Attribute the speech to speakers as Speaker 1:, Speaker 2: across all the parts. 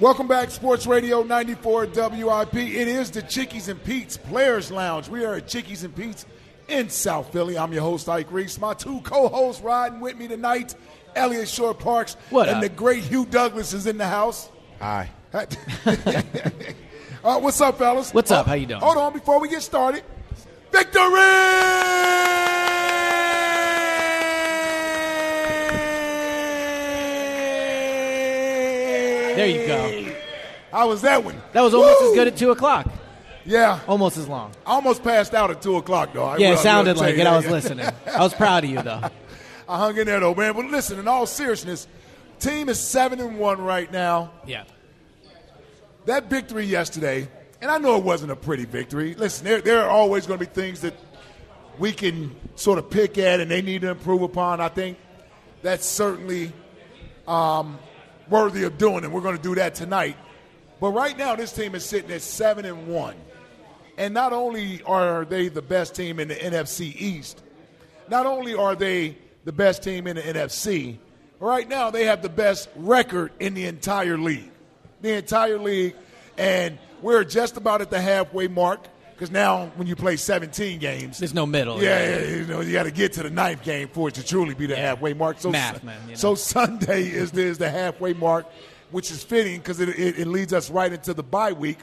Speaker 1: Welcome back, Sports Radio 94 WIP. It is the Chickies and Pete's Players Lounge. We are at Chickies and Pete's in South Philly. I'm your host, Ike Reese. My two co-hosts riding with me tonight, Eliot Shorr-Parks
Speaker 2: what
Speaker 1: and
Speaker 2: up?
Speaker 1: the great Hugh Douglas is in the house.
Speaker 3: Hi.
Speaker 1: uh, what's up, fellas?
Speaker 2: What's up? How you doing?
Speaker 1: Hold on, before we get started. Victory!
Speaker 2: There you go.
Speaker 1: How was that one?
Speaker 2: That was almost
Speaker 1: Woo!
Speaker 2: as good at two o'clock.
Speaker 1: Yeah.
Speaker 2: Almost as long.
Speaker 1: I almost passed out at 2 o'clock, though. I
Speaker 2: Yeah, it
Speaker 1: I
Speaker 2: sounded like it. I was listening. I was proud of you, though.
Speaker 1: I hung in there, though, man. But listen, in all seriousness, team is 7 and 1 right now.
Speaker 2: Yeah.
Speaker 1: That victory yesterday, and I know it wasn't a pretty victory. Listen, there, there are always going to be things that we can sort of pick at and they need to improve upon. I think that's certainly um, worthy of doing, and we're going to do that tonight. But right now, this team is sitting at 7 and 1. And not only are they the best team in the NFC East, not only are they the best team in the NFC, right now they have the best record in the entire league. The entire league. And we're just about at the halfway mark because now when you play 17 games,
Speaker 2: There's no middle.
Speaker 1: yeah, yeah, you know, you got to get to the ninth game for it to truly be the halfway mark. So,
Speaker 2: Math, man, you know.
Speaker 1: so Sunday is the, is the halfway mark, which is fitting because it, it, it leads us right into the bye week.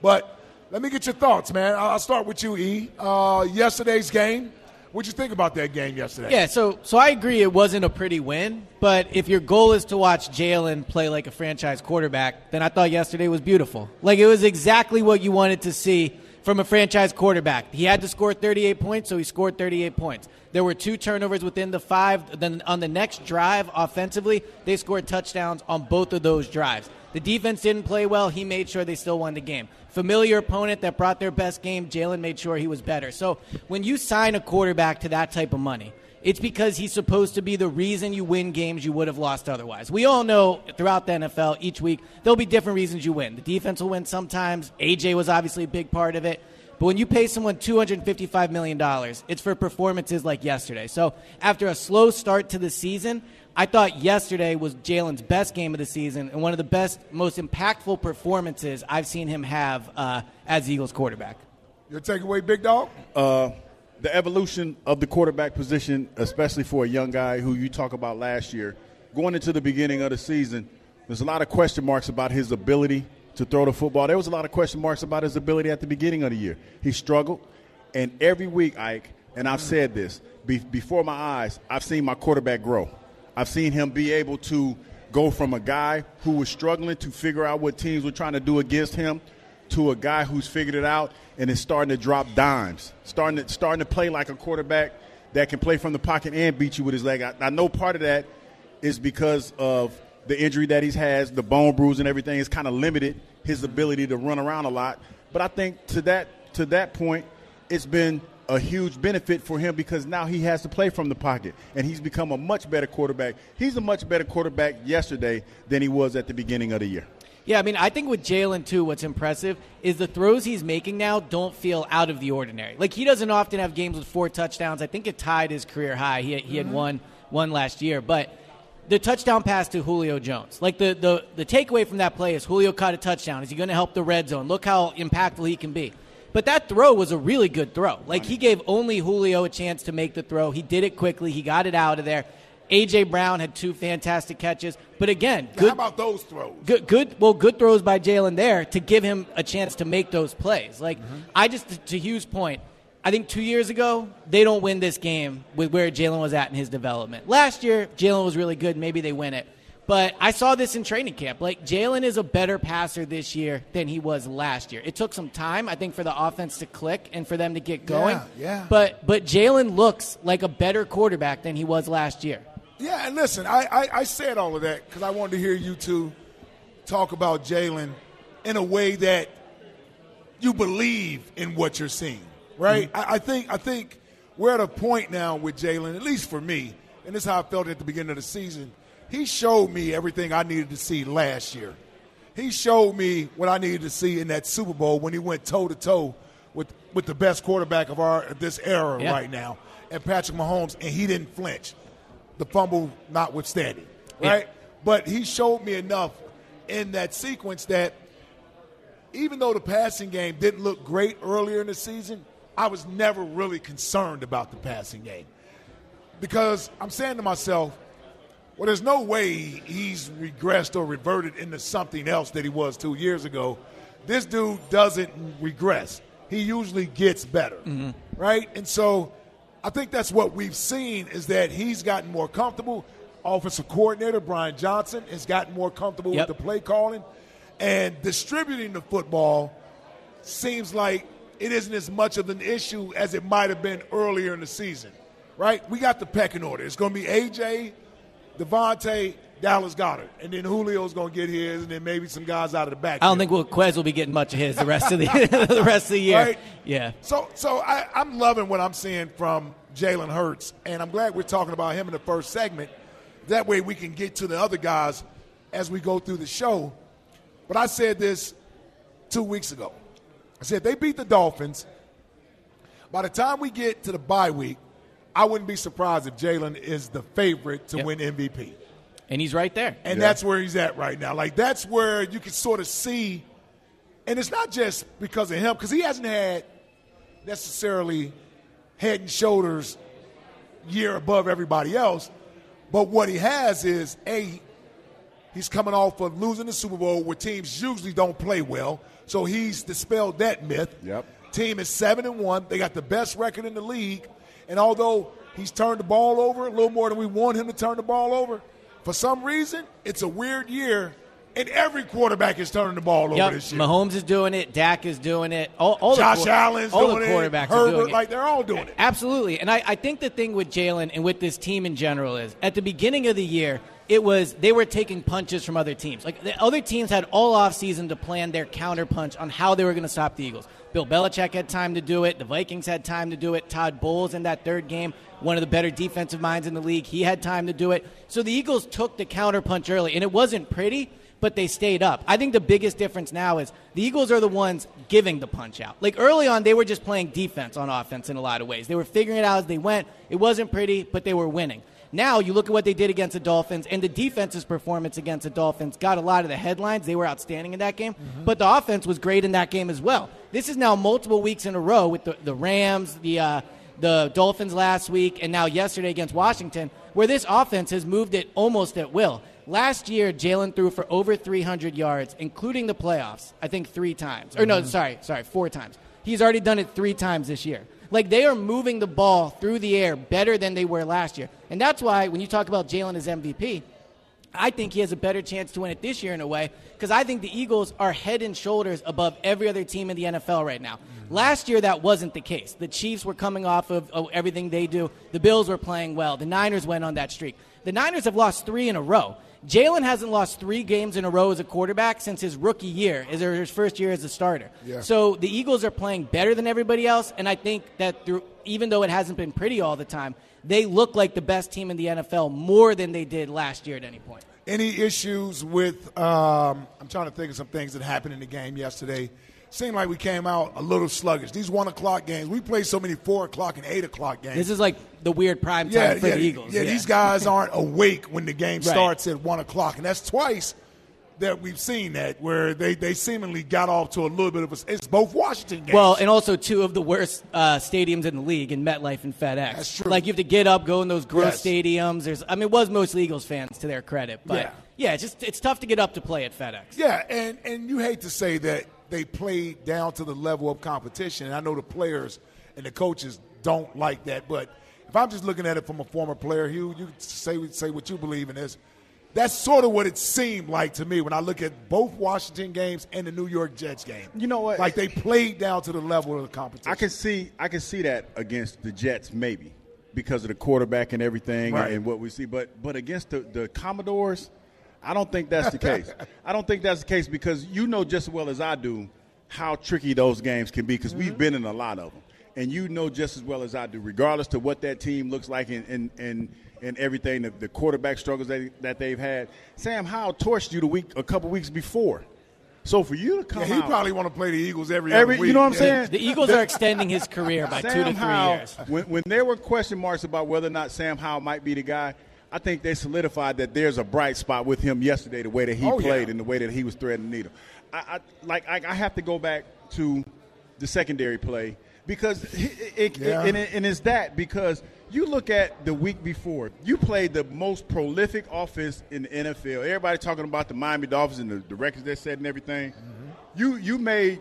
Speaker 1: But let me get your thoughts, man. I'll I'll start with you, E. Uh, yesterday's game. What'd you think about that game yesterday?
Speaker 2: Yeah, so so I agree it wasn't a pretty win, but if your goal is to watch Jalen play like a franchise quarterback, then I thought yesterday was beautiful. Like it was exactly what you wanted to see from a franchise quarterback. He had to score 38 points, so he scored 38 points. There were two turnovers within the five. Then on the next drive, offensively, they scored touchdowns on both of those drives. The defense didn't play well. He made sure they still won the game. Familiar opponent that brought their best game, Jalen made sure he was better. So when you sign a quarterback to that type of money, it's because he's supposed to be the reason you win games you would have lost otherwise. We all know throughout the NFL, each week, there'll be different reasons you win. The defense will win sometimes. AJ was obviously a big part of it. But when you pay someone $255 million, it's for performances like yesterday. So after a slow start to the season, I thought yesterday was Jalen's best game of the season and one of the best, most impactful performances I've seen him have uh, as Eagles quarterback.
Speaker 1: Your takeaway, big dog?
Speaker 3: Uh, the evolution of the quarterback position, especially for a young guy who you talk about last year, going into the beginning of the season, there's a lot of question marks about his ability to throw the football. There was a lot of question marks about his ability at the beginning of the year. He struggled, and every week, Ike, and I've said this be- before my eyes, I've seen my quarterback grow. I've seen him be able to go from a guy who was struggling to figure out what teams were trying to do against him to a guy who's figured it out and is starting to drop dimes, starting to, starting to play like a quarterback that can play from the pocket and beat you with his leg. I, I know part of that is because of the injury that he's has, the bone bruise and everything has kind of limited his ability to run around a lot. But I think to that to that point, it's been a huge benefit for him because now he has to play from the pocket and he's become a much better quarterback. He's a much better quarterback yesterday than he was at the beginning of the year.
Speaker 2: Yeah, I mean, I think with Jalen too, what's impressive is the throws he's making now don't feel out of the ordinary. Like he doesn't often have games with four touchdowns. I think it tied his career high. He, he had mm-hmm. one one last year, but the touchdown pass to Julio Jones. Like the, the, the takeaway from that play is Julio caught a touchdown. Is he going to help the red zone? Look how impactful he can be. But that throw was a really good throw. Like he gave only Julio a chance to make the throw. He did it quickly. He got it out of there. AJ Brown had two fantastic catches, but again, good.
Speaker 1: How about those throws?
Speaker 2: Good, good. Well, good throws by Jalen there to give him a chance to make those plays. Like mm-hmm. I just, to Hugh's point, I think two years ago they don't win this game with where Jalen was at in his development. Last year, Jalen was really good. Maybe they win it. But I saw this in training camp. Like Jalen is a better passer this year than he was last year. It took some time, I think, for the offense to click and for them to get going.
Speaker 1: Yeah, yeah.
Speaker 2: But but Jalen looks like a better quarterback than he was last year.
Speaker 1: Yeah, and listen, I, I, I said all of that because I wanted to hear you two talk about Jalen in a way that you believe in what you're seeing, right? Mm-hmm. I, I, think I think we're at a point now with Jalen, at least for me, and this is how I felt at the beginning of the season. He showed me everything I needed to see last year. He showed me what I needed to see in that Super Bowl when he went toe to toe with with the best quarterback of our this era yeah. right now, and Patrick Mahomes, and he didn't flinch the fumble notwithstanding, right? Yeah. But he showed me enough in that sequence that even though the passing game didn't look great earlier in the season, I was never really concerned about the passing game. Because I'm saying to myself, well, there's no way he's regressed or reverted into something else that he was two years ago. This dude doesn't regress. He usually gets better, mm-hmm. right? And so I think that's what we've seen is that he's gotten more comfortable. Offensive coordinator Brian Johnson has gotten more comfortable yep. with the play calling and distributing the football seems like it isn't as much of an issue as it might have been earlier in the season. Right? We got the pecking order. It's going to be AJ, DeVonta, Dallas Goedert, and then Julio's going to get his, and then maybe some guys out of the back.
Speaker 2: I don't think Will Quez will be getting much of his the rest of the the rest of the year.
Speaker 1: Right?
Speaker 2: Yeah.
Speaker 1: So, so I, I'm loving what I'm seeing from Jalen Hurts, and I'm glad we're talking about him in the first segment. That way, we can get to the other guys as we go through the show. But I said this two weeks ago. I said they beat the Dolphins. By the time we get to the bye week, I wouldn't be surprised if Jalen is the favorite to yep. win MVP.
Speaker 2: And he's right there.
Speaker 1: And yeah. that's where he's at right now. Like, that's where you can sort of see. And it's not just because of him, because he hasn't had necessarily head and shoulders year above everybody else. But what he has is, A, he's coming off of losing the Super Bowl where teams usually don't play well. So he's dispelled that myth.
Speaker 3: Yep.
Speaker 1: Team is 7 and 1. They got the best record in the league. And although he's turned the ball over a little more than we want him to turn the ball over, for some reason, it's a weird year, and every quarterback is turning the ball
Speaker 2: yep.
Speaker 1: over this year.
Speaker 2: Mahomes is doing it. Dak is doing it. All, all
Speaker 1: Josh
Speaker 2: the,
Speaker 1: Allen's
Speaker 2: all
Speaker 1: doing
Speaker 2: the quarterbacks
Speaker 1: it. Herbert,
Speaker 2: are doing it.
Speaker 1: like they're all doing it.
Speaker 2: Absolutely. And I, I think the thing with Jalen and with this team in general is at the beginning of the year, it was they were taking punches from other teams. Like the other teams had all off season to plan their counter punch on how they were going to stop the Eagles. Bill Belichick had time to do it. The Vikings had time to do it. Todd Bowles in that third game, one of the better defensive minds in the league, he had time to do it. So the Eagles took the counter punch early, and it wasn't pretty, but they stayed up. I think the biggest difference now is the Eagles are the ones giving the punch out. Like early on, they were just playing defense on offense in a lot of ways. They were figuring it out as they went. It wasn't pretty, but they were winning. Now you look at what they did against the Dolphins, and the defense's performance against the Dolphins got a lot of the headlines. They were outstanding in that game, mm-hmm. but the offense was great in that game as well. This is now multiple weeks in a row with the, the Rams, the uh, the Dolphins last week, and now yesterday against Washington, where this offense has moved it almost at will. Last year, Jalen threw for over 300 yards, including the playoffs. I think three times, or no, mm-hmm. sorry, sorry, four times. He's already done it three times this year. Like they are moving the ball through the air better than they were last year. And that's why when you talk about Jalen as MVP, I think he has a better chance to win it this year in a way because I think the Eagles are head and shoulders above every other team in the NFL right now. Mm-hmm. Last year, that wasn't the case. The Chiefs were coming off of, of everything they do, the Bills were playing well, the Niners went on that streak. The Niners have lost three in a row. Jalen hasn't lost three games in a row as a quarterback since his rookie year, is his first year as a starter.
Speaker 1: Yeah.
Speaker 2: So the Eagles are playing better than everybody else, and I think that through, even though it hasn't been pretty all the time, they look like the best team in the NFL more than they did last year at any point.
Speaker 1: Any issues with? Um, I'm trying to think of some things that happened in the game yesterday. Seemed like we came out a little sluggish. These one o'clock games, we play so many four o'clock and eight o'clock games.
Speaker 2: This is like the weird prime time
Speaker 1: yeah,
Speaker 2: for
Speaker 1: yeah,
Speaker 2: the Eagles.
Speaker 1: Yeah, these guys aren't awake when the game
Speaker 2: Right.
Speaker 1: starts at one o'clock, and that's twice that we've seen that where they, they seemingly got off to a little bit of a. It's both Washington games.
Speaker 2: Well, and also two of the worst uh, stadiums in the league in MetLife and FedEx.
Speaker 1: That's true.
Speaker 2: Like you have to get up, go in those gross
Speaker 1: Yes.
Speaker 2: stadiums. There's, I mean, it was mostly Eagles fans to their credit, but
Speaker 1: Yeah.
Speaker 2: yeah, it's just it's tough to get up to play at FedEx.
Speaker 1: Yeah, and, and you hate to say that they played down to the level of competition. And I know the players and the coaches don't like that. But if I'm just looking at it from a former player, Hugh, you say say what you believe in this. That's sort of what it seemed like to me when I look at both Washington games and the New York Jets game.
Speaker 3: You know what?
Speaker 1: Like they played down to the level of the competition.
Speaker 3: I can see I can see that against the Jets maybe because of the quarterback and everything
Speaker 1: Right.
Speaker 3: and what we see. But but against the, the Commodores, I don't think that's the case. I don't think that's the case because you know just as well as I do how tricky those games can be because we've been in a lot of them. And you know just as well as I do, regardless to what that team looks like and and, and, and everything, the, the quarterback struggles that, that they've had. Sam Howell torched you the week a couple weeks before. So for you to come
Speaker 1: yeah, he
Speaker 3: out,
Speaker 1: probably want to play the Eagles every,
Speaker 3: Every-
Speaker 1: other
Speaker 3: you know what I'm
Speaker 1: Yeah.
Speaker 3: saying?
Speaker 2: The Eagles are extending his career by two to three
Speaker 3: Howell,
Speaker 2: years.
Speaker 3: When, when there were question marks about whether or not Sam Howell might be the guy, I think they solidified that there's a bright spot with him yesterday, the way that he
Speaker 1: Oh,
Speaker 3: played
Speaker 1: yeah.
Speaker 3: and the way that he was threading the needle. I, I like I, I have to go back to the secondary play because it, it,
Speaker 1: Yeah.
Speaker 3: and, it, and it's that because you look at the week before, you played the most prolific offense in the NFL. Everybody talking about the Miami Dolphins and the, the records they set and everything. Mm-hmm. You you made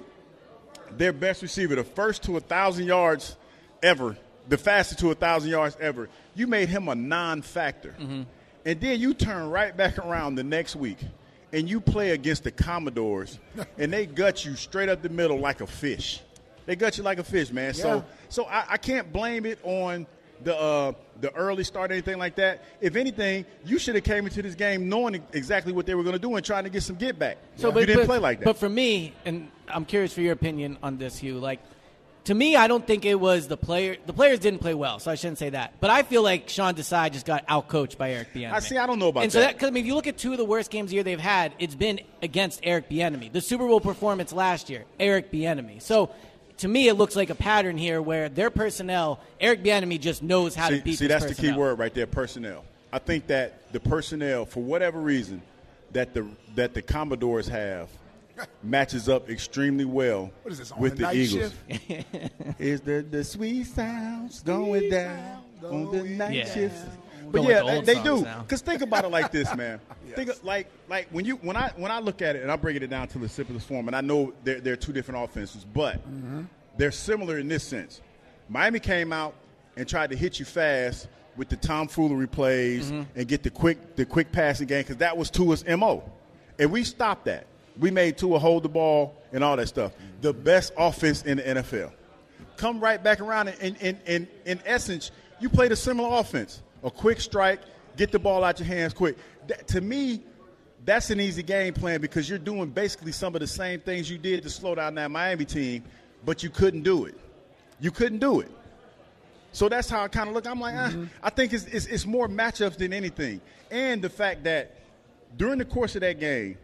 Speaker 3: their best receiver, the first to a thousand yards ever, the fastest to a thousand yards ever. You made him a non-factor, and then you turn right back around the next week, and you play against the Commodores, and they gut you straight up the middle like a fish. They gut you like a fish, man.
Speaker 1: Yeah.
Speaker 3: So so I, I can't blame it on the uh, the early start or anything like that. If anything, you should have came into this game knowing exactly what they were going to do and trying to get some get back.
Speaker 2: So,
Speaker 3: you
Speaker 2: but,
Speaker 3: didn't
Speaker 2: but-
Speaker 3: play like that.
Speaker 2: But for me, and I'm curious for your opinion on this, Hugh. Like, to me, I don't think it was the player. The players didn't play well, so I shouldn't say that. But I feel like Sean Desai just got outcoached by Eric Bieniemy.
Speaker 3: I see. I don't know about that.
Speaker 2: and so
Speaker 3: that.
Speaker 2: that because I mean, if you look at two of the worst games the year they've had, it's been against Eric Bieniemy. The Super Bowl performance last year, Eric Bieniemy. So. To me, it looks like a pattern here where their personnel, Eric Bieniemy just knows how to
Speaker 3: see,
Speaker 2: beat.
Speaker 3: see, that's the key word right there, personnel. I think that the personnel, for whatever reason, that the that the Commodores have matches up extremely well
Speaker 1: What is this, on
Speaker 3: with
Speaker 1: the
Speaker 3: the
Speaker 1: night
Speaker 3: Eagles.
Speaker 1: shift?
Speaker 3: is the the sweet sounds going down on the night
Speaker 2: Yeah.
Speaker 3: shifts? But yeah,
Speaker 2: the
Speaker 3: they, they do. Cause think about it like this, man. Think of, like like when you when I when I look at it and I break it down to the simplest form, and I know they're, they're two different offenses, but
Speaker 2: Mm-hmm.
Speaker 3: they're similar in this sense. Miami came out and tried to hit you fast with the tomfoolery plays
Speaker 2: Mm-hmm.
Speaker 3: and get the quick the quick passing game because that was Tua's mo, and we stopped that. We made Tua hold the ball and all that stuff. The best offense in the NFL. Come right back around and in in, in, in essence, you played a similar offense. A quick strike, get the ball out your hands quick. That, to me, that's an easy game plan because you're doing basically some of the same things you did to slow down that Miami team, but you couldn't do it. You couldn't do it. So that's how I kind of look. I'm like, ah, I think it's, it's, it's more matchups than anything. And the fact that during the course of that game,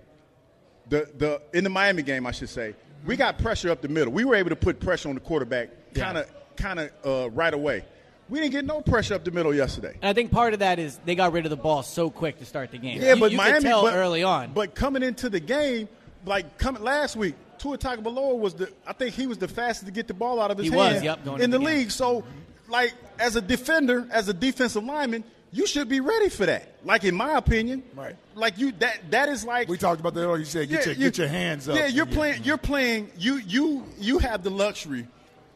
Speaker 3: the, the in the Miami game, I should say, we got pressure up the middle. We were able to put pressure on the quarterback kind of kind of uh, right away. We didn't get no pressure up the middle yesterday.
Speaker 2: And I think part of that is they got rid of the ball so quick to start the game.
Speaker 3: Yeah,
Speaker 2: You-
Speaker 3: but
Speaker 2: you
Speaker 3: Miami
Speaker 2: could tell
Speaker 3: but,
Speaker 2: early on.
Speaker 3: But coming into the game, like coming last week, Tua Tagovailoa was the. I think he was the fastest to get the ball out of his
Speaker 2: He was, yep, going
Speaker 3: in the
Speaker 2: the
Speaker 3: league. So, like as a defender, as a defensive lineman, you should be ready for that. Like in my opinion,
Speaker 1: Right.
Speaker 3: Like you that that is like
Speaker 1: We talked about that earlier. You said get,
Speaker 3: Yeah,
Speaker 1: your,
Speaker 3: you-
Speaker 1: get your hands up.
Speaker 3: Yeah, you're playing. You're playing. You you you have the luxury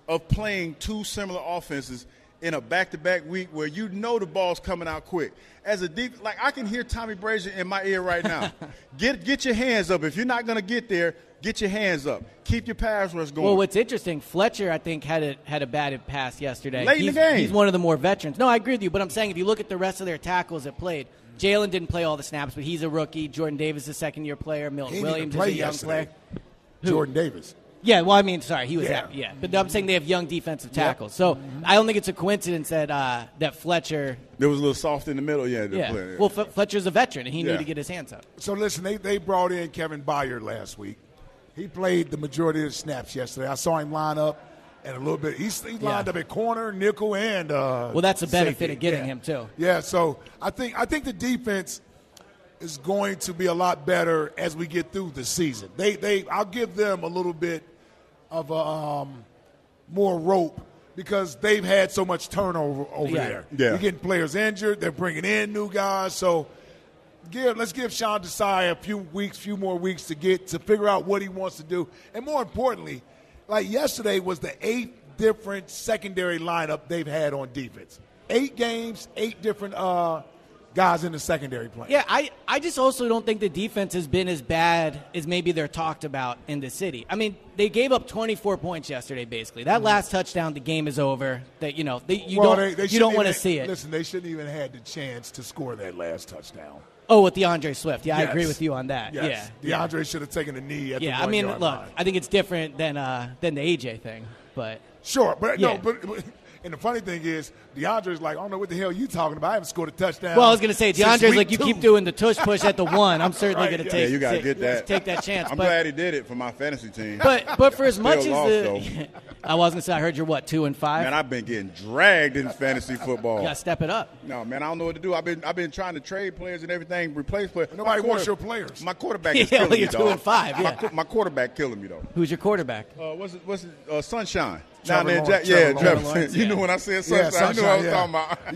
Speaker 3: of playing two similar offenses in a back-to-back week where you know the ball's coming out quick. As a deep, like I can hear Tommy Brasher in my ear right now. get get your hands up. If you're not going to get there, get your hands up. Keep your pass rush going.
Speaker 2: well, what's interesting, Fletcher, I think, had a had a bad pass yesterday.
Speaker 3: Late in the
Speaker 2: he's,
Speaker 3: game.
Speaker 2: He's one of the more veterans. No, I agree with you, but I'm saying if you look at the rest of their tackles that played, Jalen didn't play all the snaps, but he's a rookie. Jordan Davis is a second year player. Milton Williams is a young
Speaker 1: yesterday.
Speaker 2: player.
Speaker 1: Jordan Davis.
Speaker 2: Yeah, well, I mean, sorry, he was
Speaker 1: Yeah.
Speaker 2: out. Yeah, but I'm saying they have young defensive tackles. So I don't think it's a coincidence that uh, that Fletcher.
Speaker 3: There was a little soft in the middle. Yeah. the
Speaker 2: Yeah,
Speaker 3: play.
Speaker 2: well, F- Fletcher's a veteran, and he knew
Speaker 3: Yeah.
Speaker 2: to get his hands up.
Speaker 1: So listen, they, they brought in Kevin Byard last week. He played the majority of the snaps yesterday. I saw him line up and a little bit. He's, he lined
Speaker 2: Yeah.
Speaker 1: up at corner, nickel, and uh,
Speaker 2: Well, that's a benefit
Speaker 1: safety.
Speaker 2: of getting
Speaker 1: Yeah.
Speaker 2: him too.
Speaker 1: Yeah, so I think I think the defense is going to be a lot better as we get through the season. They they I'll give them a little bit of a, um, more rope because they've had so much turnover over
Speaker 2: Yeah.
Speaker 1: there.
Speaker 3: Yeah.
Speaker 1: You're getting players injured. They're bringing in new guys. So give let's give Sean Desai a few weeks, few more weeks to get to figure out what he wants to do, and more importantly, like yesterday was the eighth different secondary lineup they've had on defense. Eight games, eight different uh, guys in the secondary playing.
Speaker 2: Yeah, I, I just also don't think the defense has been as bad as maybe they're talked about in the city. I mean, they gave up 24 points yesterday, basically. That last touchdown, the game is over. That you know, they, you
Speaker 1: Mm-hmm. Well,
Speaker 2: don't
Speaker 1: they- they
Speaker 2: you don't want to see it.
Speaker 1: Listen, they shouldn't even had the chance to score that last touchdown.
Speaker 2: Oh, with DeAndre Swift, yeah, I agree with you on that.
Speaker 1: Yes.
Speaker 2: Yeah,
Speaker 1: DeAndre should have taken a knee at
Speaker 2: yeah.
Speaker 1: the
Speaker 2: I mean, look,
Speaker 1: line.
Speaker 2: I think it's different than uh, than the AJ thing, but
Speaker 1: Sure, but
Speaker 2: Yeah.
Speaker 1: no, but, but and the funny thing is, DeAndre's like, I don't know what the hell you talking about. I haven't scored a touchdown.
Speaker 2: well, I was going to say
Speaker 1: since
Speaker 2: DeAndre's like you
Speaker 1: two."
Speaker 2: keep doing the tush push at the one. I'm certainly
Speaker 1: Right,
Speaker 2: going to
Speaker 1: yeah.
Speaker 2: take
Speaker 3: Yeah, you gotta get that.
Speaker 2: take that chance.
Speaker 3: I'm
Speaker 2: but,
Speaker 3: glad he did it for my fantasy team.
Speaker 2: but but for as much as
Speaker 3: lost,
Speaker 2: the
Speaker 3: though.
Speaker 2: I was going to say I heard you're what two and five.
Speaker 3: man, I've been getting dragged in fantasy football.
Speaker 2: you got to step it up.
Speaker 3: No, man, I don't know what to do. I've been I've been trying to trade players and everything, replace players.
Speaker 1: Nobody
Speaker 3: My
Speaker 1: wants your players.
Speaker 3: My quarterback is
Speaker 2: Yeah,
Speaker 3: killing
Speaker 2: well,
Speaker 3: me,
Speaker 2: you're two
Speaker 3: dog.
Speaker 2: and five,
Speaker 3: My
Speaker 2: yeah.
Speaker 3: qu- My, quarterback killing me though.
Speaker 2: Who's your quarterback?
Speaker 3: Uh, what's it? What's it? Uh, Sunshine.
Speaker 1: Trevor
Speaker 3: Down there, in
Speaker 1: Lawrence,
Speaker 3: Ja-
Speaker 1: Trevor
Speaker 3: yeah,
Speaker 1: Lawrence,
Speaker 3: you
Speaker 2: yeah.
Speaker 3: knew when I said
Speaker 1: Yeah,
Speaker 3: Sunshine, you knew what I was
Speaker 1: yeah.
Speaker 3: talking about.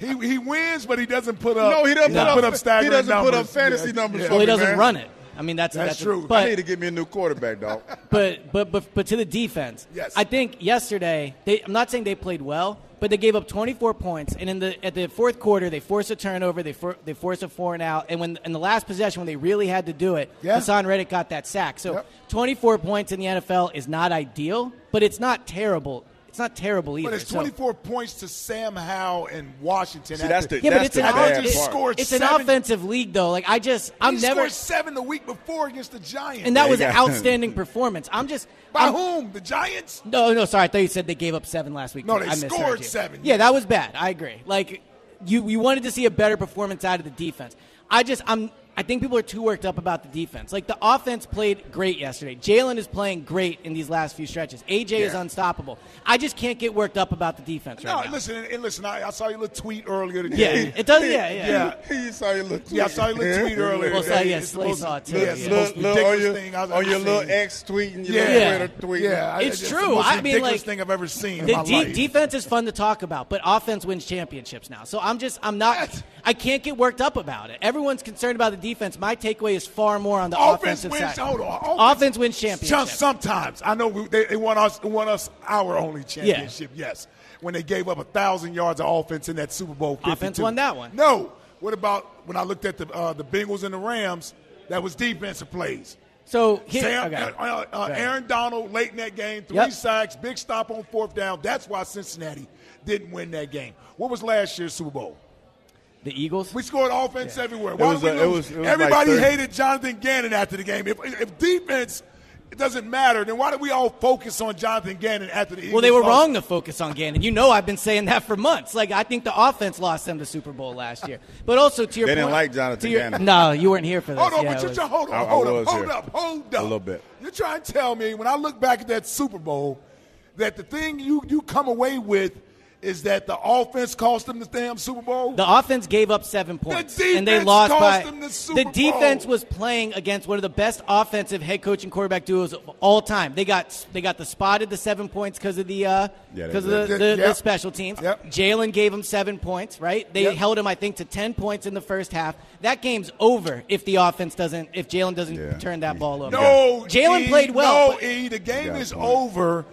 Speaker 1: You, he he wins, but he doesn't put up.
Speaker 3: no, he doesn't
Speaker 1: doesn't
Speaker 3: put
Speaker 1: put
Speaker 3: up.
Speaker 1: up staggering
Speaker 3: he doesn't put up fantasy
Speaker 1: Yeah,
Speaker 3: numbers.
Speaker 1: yeah.
Speaker 2: Well, he doesn't
Speaker 3: man.
Speaker 2: run it. I mean, that's
Speaker 1: That's
Speaker 2: that's
Speaker 1: true.
Speaker 3: I
Speaker 2: But
Speaker 3: need to get me a new quarterback, dog.
Speaker 2: but but but but to the defense,
Speaker 1: Yes.
Speaker 2: I think yesterday they. I'm not saying they played well, but they gave up 24 points, and in the at the fourth quarter they forced a turnover, they for, they forced a four and out, and when in the last possession when they really had to do it,
Speaker 1: Yeah.
Speaker 2: Haason Reddick got that sack. So
Speaker 1: Yep.
Speaker 2: 24 points in the NFL is not ideal, but it's not terrible. It's not terrible either.
Speaker 1: But it's
Speaker 2: So-
Speaker 1: 24 points to Sam Howell and Washington.
Speaker 3: See, that's the
Speaker 2: yeah, but it's
Speaker 3: the
Speaker 2: an,
Speaker 3: bad
Speaker 2: it-
Speaker 1: just
Speaker 3: part.
Speaker 2: it's an offensive league though. Like I just I'm
Speaker 1: he
Speaker 2: never
Speaker 1: scored seven the week before against the Giants.
Speaker 2: and that
Speaker 3: Yeah,
Speaker 2: was
Speaker 3: you
Speaker 2: an outstanding performance. I'm just
Speaker 1: by
Speaker 2: I'm-
Speaker 1: whom? The Giants?
Speaker 2: No, no, sorry. I thought you said they gave up seven last week.
Speaker 1: No, they
Speaker 2: I
Speaker 1: scored seven.
Speaker 2: Yeah, that was bad. I agree. Like you, you wanted to see a better performance out of the defense. I just, I'm, I think people are too worked up about the defense. Like the offense played great yesterday. Jalen is playing great in these last few stretches. AJ is unstoppable. I just can't get worked up about the defense
Speaker 1: No,
Speaker 2: right now.
Speaker 1: listen, and, and listen. I, I saw your little tweet earlier today.
Speaker 2: Yeah, it does. Yeah, yeah.
Speaker 1: Yeah.
Speaker 3: you saw your little tweet.
Speaker 1: Yeah, I saw your little tweet earlier.
Speaker 2: Well,
Speaker 1: today.
Speaker 2: so, yeah,
Speaker 1: It's the
Speaker 2: Slay saw it too,
Speaker 1: yeah,
Speaker 2: yeah.
Speaker 1: it's the
Speaker 3: Little, little, on your,
Speaker 1: thing I've
Speaker 3: on
Speaker 1: ever
Speaker 3: your little
Speaker 1: seen.
Speaker 3: X tweet and your
Speaker 1: Yeah.
Speaker 3: little Twitter tweet.
Speaker 1: Yeah, I-
Speaker 2: It's
Speaker 1: the
Speaker 2: true.
Speaker 1: most
Speaker 2: I mean,
Speaker 1: ridiculous
Speaker 2: like,
Speaker 1: thing I've ever seen in
Speaker 2: The
Speaker 1: my
Speaker 2: de-
Speaker 1: life.
Speaker 2: defense is fun to talk about, but offense wins championships now. So I'm just, I'm not,
Speaker 1: What?
Speaker 2: I can't get worked up about it. Everyone's concerned about the defense. My takeaway is far more on the
Speaker 1: Offense
Speaker 2: offensive
Speaker 1: wins.
Speaker 2: side.
Speaker 1: Hold on.
Speaker 2: Offense, wins
Speaker 1: Some-
Speaker 2: championships.
Speaker 1: Sometimes I know we, they, they won us won us our only championship. Yes, when they gave up a thousand yards of offense in that Super Bowl. 52.
Speaker 2: Offense won that one.
Speaker 1: No. What about when I looked at the uh, the Bengals and the Rams? That was defensive plays.
Speaker 2: So here,
Speaker 1: Sam,
Speaker 2: okay.
Speaker 1: uh, uh, uh. Aaron Donald late in that game, three
Speaker 2: Yep.
Speaker 1: sacks, big stop on fourth down. That's why Cincinnati didn't win that game. What was last year's Super Bowl?
Speaker 2: The Eagles.
Speaker 1: We scored offense everywhere. Why
Speaker 3: was
Speaker 1: did we
Speaker 3: a- it was- it was
Speaker 1: Everybody
Speaker 3: 30
Speaker 1: hated Jonathan Gannon after the game. If, if defense it doesn't matter, then why do we all focus on Jonathan Gannon after the Eagles?
Speaker 2: Well, they were
Speaker 1: lost?
Speaker 2: wrong to focus on Gannon. You know, I've been saying that for months. Like, I think the offense lost them the Super Bowl last year. But also to your
Speaker 3: They didn't
Speaker 2: point,
Speaker 3: like Jonathan
Speaker 2: to your-
Speaker 3: Gannon.
Speaker 2: No, you weren't here for this.
Speaker 1: Hold on,
Speaker 2: Yeah,
Speaker 1: but you're
Speaker 2: was-
Speaker 1: trying, hold on,
Speaker 3: I- I
Speaker 1: hold
Speaker 3: was
Speaker 1: up, hold
Speaker 3: here.
Speaker 1: up, hold up.
Speaker 3: A little bit.
Speaker 1: You're trying to tell me when I look back at that Super Bowl that the thing you, you come away with is that the offense cost them the damn Super Bowl?
Speaker 2: The offense gave up seven points,
Speaker 1: defense
Speaker 2: and they lost
Speaker 1: cost
Speaker 2: by.
Speaker 1: them the Super
Speaker 2: defense
Speaker 1: Bowl.
Speaker 2: was playing against one of the best offensive head coach and quarterback duos of all time. They got they got the spotted the seven points because of the uh,
Speaker 3: Yeah,
Speaker 2: because of the,
Speaker 1: did.
Speaker 2: the, the special teams.
Speaker 1: Yep.
Speaker 2: Jalen gave them seven points. Right? They
Speaker 1: Yep.
Speaker 2: held him, I think, to ten points in the first half. That game's over if the offense doesn't if Jalen doesn't
Speaker 3: Yeah.
Speaker 2: turn that ball over.
Speaker 1: No,
Speaker 2: Jalen played well.
Speaker 1: No,
Speaker 2: but-
Speaker 1: E, the game
Speaker 3: got
Speaker 1: is
Speaker 3: point.
Speaker 1: over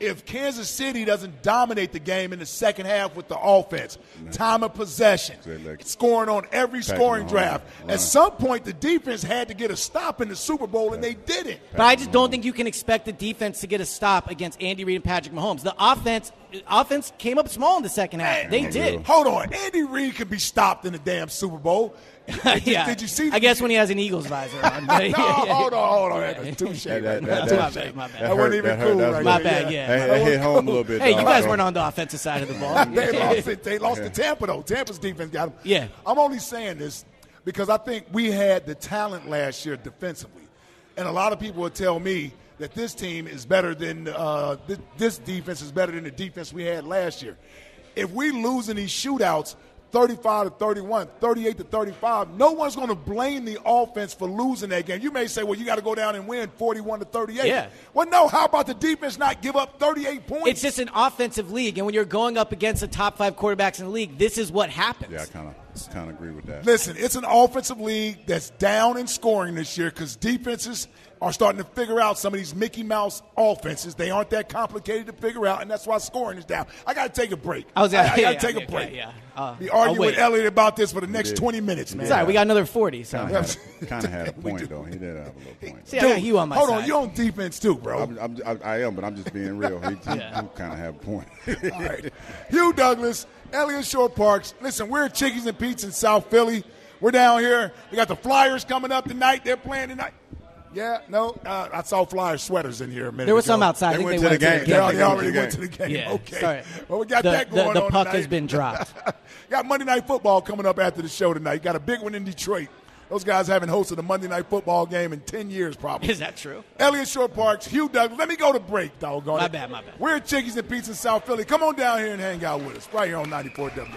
Speaker 1: if Kansas City doesn't dominate the game in the second half with the offense, time of possession, scoring on every scoring draft, at some point the defense had to get a stop in the Super Bowl, and they didn't.
Speaker 2: But I just don't think you can expect the defense to get a stop against Andy Reid and Patrick Mahomes. The offense offense came up small in the second half. They did.
Speaker 1: Hold on, Andy Reid can be stopped in the damn Super Bowl. Did,
Speaker 2: yeah.
Speaker 1: did you see?
Speaker 2: I guess when he has an Eagles visor on.
Speaker 1: no, hold on, hold on. That's touche.
Speaker 3: That,
Speaker 1: right
Speaker 3: that,
Speaker 1: now.
Speaker 3: that,
Speaker 2: My
Speaker 3: that,
Speaker 2: bad, my bad.
Speaker 1: That wasn't even
Speaker 3: that
Speaker 1: cool right
Speaker 2: My
Speaker 1: there.
Speaker 2: bad, yeah.
Speaker 3: That, that hit home a little bit.
Speaker 2: Hey, you guys weren't on the offensive side of the ball.
Speaker 1: they lost it. They lost to Tampa though. Tampa's defense got them.
Speaker 2: Yeah.
Speaker 1: I'm only saying this because I think we had the talent last year defensively, and a lot of people would tell me that this team is better than uh, th- this defense is better than the defense we had last year. If we lose in these shootouts. 35 to 31, 38 to 35. No one's going to blame the offense for losing that game. You may say, well, you got to go down and win 41 to 38.
Speaker 2: Yeah.
Speaker 1: Well, no, how about the defense not give up 38 points?
Speaker 2: It's just an offensive league, and when you're going up against the top five quarterbacks in the league, this is what happens.
Speaker 3: Yeah, I kind of kind of agree with that.
Speaker 1: Listen, it's an offensive league that's down in scoring this year because defenses are starting to figure out some of these Mickey Mouse offenses. They aren't that complicated to figure out, and that's why scoring is down. I got to take a break.
Speaker 2: I was
Speaker 1: I,
Speaker 2: gonna-
Speaker 1: got
Speaker 2: yeah,
Speaker 1: to take
Speaker 2: yeah,
Speaker 1: a break.
Speaker 2: yeah, yeah. Uh,
Speaker 1: Be arguing with. Eliot about this for the next
Speaker 3: did.
Speaker 1: 20 minutes, man.
Speaker 2: It's all right. We got another 40. So.
Speaker 3: Kind of had, kind of had a point though. He did have a little point.
Speaker 2: See, I got you on my
Speaker 1: Hold
Speaker 2: side.
Speaker 1: on, you're on defense too, bro.
Speaker 3: I'm, I'm, I, I am, but I'm just being real. He, he,
Speaker 2: Yeah.
Speaker 3: kind of have a point.
Speaker 1: All right. Hugh Douglas, Eliot Shorr-Parks. Listen, we're at Chickies and Pete's in South Philly. We're down here. We got the Flyers coming up tonight. They're playing tonight. Yeah, no, uh, I saw Flyer sweaters in here a minute
Speaker 2: There was
Speaker 1: ago.
Speaker 2: some outside. I
Speaker 3: They
Speaker 2: think
Speaker 3: went
Speaker 2: they
Speaker 3: to
Speaker 2: went
Speaker 3: the
Speaker 2: to the
Speaker 1: They,
Speaker 2: game.
Speaker 1: they
Speaker 3: They
Speaker 1: already
Speaker 3: went to the
Speaker 1: the game.
Speaker 2: Yeah,
Speaker 1: okay.
Speaker 2: sorry.
Speaker 1: Well, we got
Speaker 2: The-
Speaker 1: that going
Speaker 2: the
Speaker 1: on
Speaker 2: puck
Speaker 1: tonight.
Speaker 2: has been dropped.
Speaker 1: got Monday Night Football coming up after the show tonight. Got a big one in Detroit. Those guys haven't hosted a Monday Night Football game in 10 years, probably.
Speaker 2: Is that true?
Speaker 1: Eliot Shorr-Parks, Hugh Douglas. Let me go to break, doggone
Speaker 2: My
Speaker 1: it.
Speaker 2: bad, my bad.
Speaker 1: We're at Chickies and Pete's in South Philly. Come on down here and hang out with us right here on 94 WIP.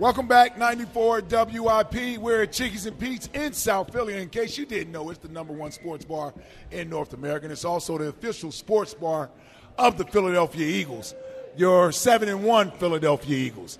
Speaker 1: Welcome back, 94 WIP. We're at Chickies and Pete's in South Philly. In case you didn't know, it's the number one sports bar in North America. And it's also the official sports bar of the Philadelphia Eagles, your 7 and 1 Philadelphia Eagles.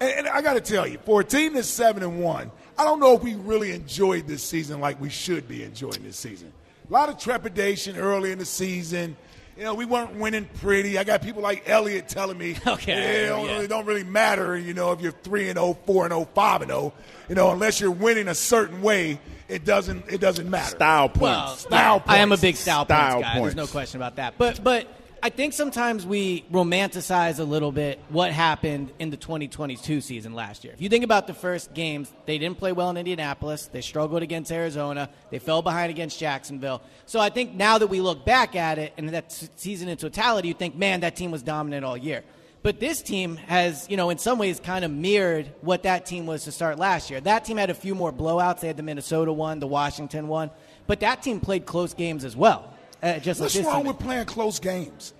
Speaker 1: And, and I got to tell you, for a team that's 7 and 1, I don't know if we really enjoyed this season like we should be enjoying this season. A lot of trepidation early in the season. You know, we weren't winning pretty. I got people like Eliot telling me,
Speaker 2: Okay,
Speaker 1: "Yeah, it don't,
Speaker 2: yeah.
Speaker 1: really, don't really matter, you know, if you're 3 and 0, 4 and 0, 5 and 0. You know, unless you're winning a certain way, it doesn't it doesn't matter.
Speaker 3: Style points.
Speaker 2: Well,
Speaker 1: Style
Speaker 2: I am a big style,
Speaker 3: Style
Speaker 2: points guy.
Speaker 3: points.
Speaker 2: There's no question about that. But but I think sometimes we romanticize a little bit what happened in the 2022 season last year. If you think about the first games, they didn't play well in Indianapolis. They struggled against Arizona. They fell behind against Jacksonville. So I think now that we look back at it and that season in totality, you think, man, that team was dominant all year. But this team has, you know, in some ways kind of mirrored what that team was to start last year. That team had a few more blowouts. They had the Minnesota one, the Washington one. But that team played close games as well. Uh, just
Speaker 1: What's
Speaker 2: like this
Speaker 1: wrong
Speaker 2: team.
Speaker 1: with playing close games?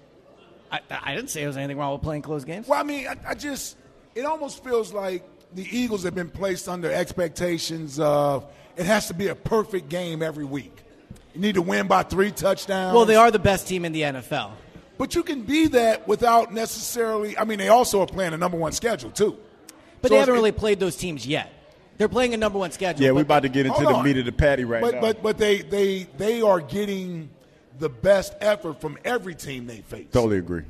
Speaker 2: I, I didn't say there was anything wrong with playing close games.
Speaker 1: Well, I mean, I, I just it almost feels like the Eagles have been placed under expectations of it has to be a perfect game every week. You need to win by three touchdowns.
Speaker 2: Well, they are the best team in the NFL.
Speaker 1: but you can be that without necessarily. I mean, they also are playing a number one schedule too.
Speaker 2: But
Speaker 1: So
Speaker 2: they haven't really played those teams yet. They're playing a number one schedule.
Speaker 3: Yeah, we're about to get into the
Speaker 1: on.
Speaker 3: meat of the patty right
Speaker 1: but,
Speaker 3: now.
Speaker 1: But but they they they are getting the best effort from every team they face.
Speaker 3: totally agree.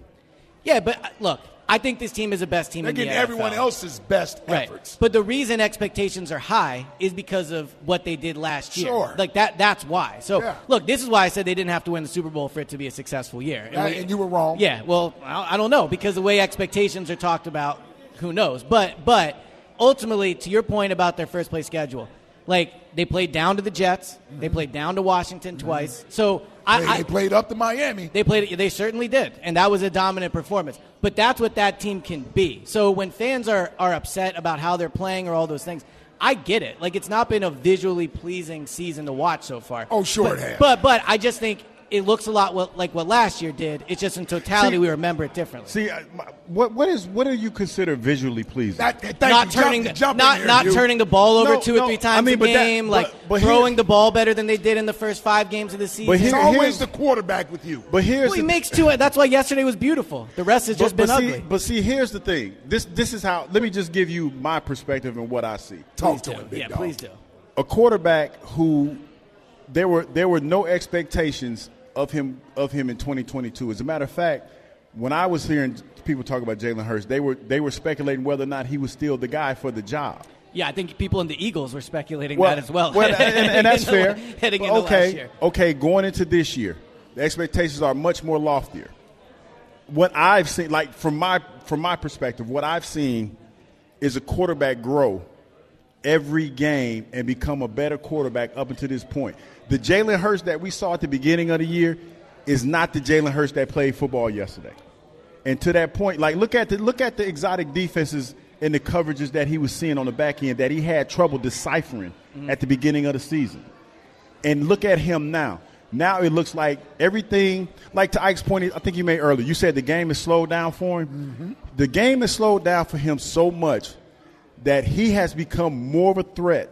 Speaker 2: Yeah, but uh, look, I think this team is the best team
Speaker 1: They're
Speaker 2: in the
Speaker 1: getting
Speaker 2: NFL.
Speaker 1: everyone else's best
Speaker 2: Right.
Speaker 1: efforts.
Speaker 2: But the reason expectations are high is because of what they did last year.
Speaker 1: Sure.
Speaker 2: Like that that's why. So
Speaker 1: Yeah.
Speaker 2: look, this is why I said they didn't have to win the Super Bowl for it to be a successful year.
Speaker 1: Right, and you were wrong.
Speaker 2: Yeah, well, I I don't know because the way expectations are talked about, who knows? But but ultimately to your point about their first place schedule, like they played down to the Jets, they played down to Washington twice. So I,
Speaker 1: They,
Speaker 2: I
Speaker 1: they played up to Miami.
Speaker 2: they played it. They certainly did, and that was a dominant performance. But that's what that team can be. So when fans are are upset about how they're playing or all those things, I get it. Like it's not been a visually pleasing season to watch so far.
Speaker 1: Oh, sure
Speaker 2: but,
Speaker 1: it has.
Speaker 2: But but I just think it looks a lot what, like what last year did. It's just in totality
Speaker 3: See-
Speaker 2: we remember it differently.
Speaker 3: See, uh, what what is what do you consider visually pleasing?
Speaker 1: That- thank
Speaker 2: not
Speaker 1: you. Jump-
Speaker 2: turning the,
Speaker 1: jump
Speaker 2: not
Speaker 1: here,
Speaker 2: not
Speaker 1: you.
Speaker 2: turning the ball over
Speaker 3: No,
Speaker 2: two or
Speaker 3: no,
Speaker 2: three
Speaker 3: I
Speaker 2: times
Speaker 3: mean,
Speaker 2: a
Speaker 3: but that-
Speaker 2: game,
Speaker 3: but-
Speaker 2: like
Speaker 3: but here-
Speaker 2: throwing the ball better than they did in the first five games of the season.
Speaker 3: But
Speaker 1: It's always
Speaker 3: here's-
Speaker 1: the quarterback with you.
Speaker 3: but here's
Speaker 2: well, he
Speaker 3: the,
Speaker 2: makes two. That's why yesterday was beautiful. The rest has just
Speaker 3: but,
Speaker 2: been
Speaker 3: but see,
Speaker 2: ugly.
Speaker 3: But see, here's the thing. This this is how. Let me just give you my perspective and what I see.
Speaker 1: Talk to him, big
Speaker 2: yeah,
Speaker 1: dog.
Speaker 2: please do.
Speaker 3: a quarterback who there were there were no expectations of him of him in 2022. As a matter of fact, when I was hearing people talk about Jalen Hurts, they were they were speculating whether or not he was still the guy for the job.
Speaker 2: Yeah, I think people in the Eagles were speculating that as well.
Speaker 3: and, and that's fair.
Speaker 2: Heading into
Speaker 3: okay,
Speaker 2: last year.
Speaker 3: okay, going into this year, the expectations are much more loftier. What I've seen, like from my from my perspective, what I've seen is a quarterback grow every game and become a better quarterback up until this point. The Jalen Hurts that we saw at the beginning of the year is not the Jalen Hurts that played football yesterday. And to that point, like look at the look at the exotic defenses and the coverages that he was seeing on the back end that he had trouble deciphering mm-hmm. at the beginning of the season. And look at him now. Now it looks like everything, like to Ike's point, I think you made earlier. You said the game has slowed down for him. Mm-hmm. The game has slowed down for him so much that he has become more of a threat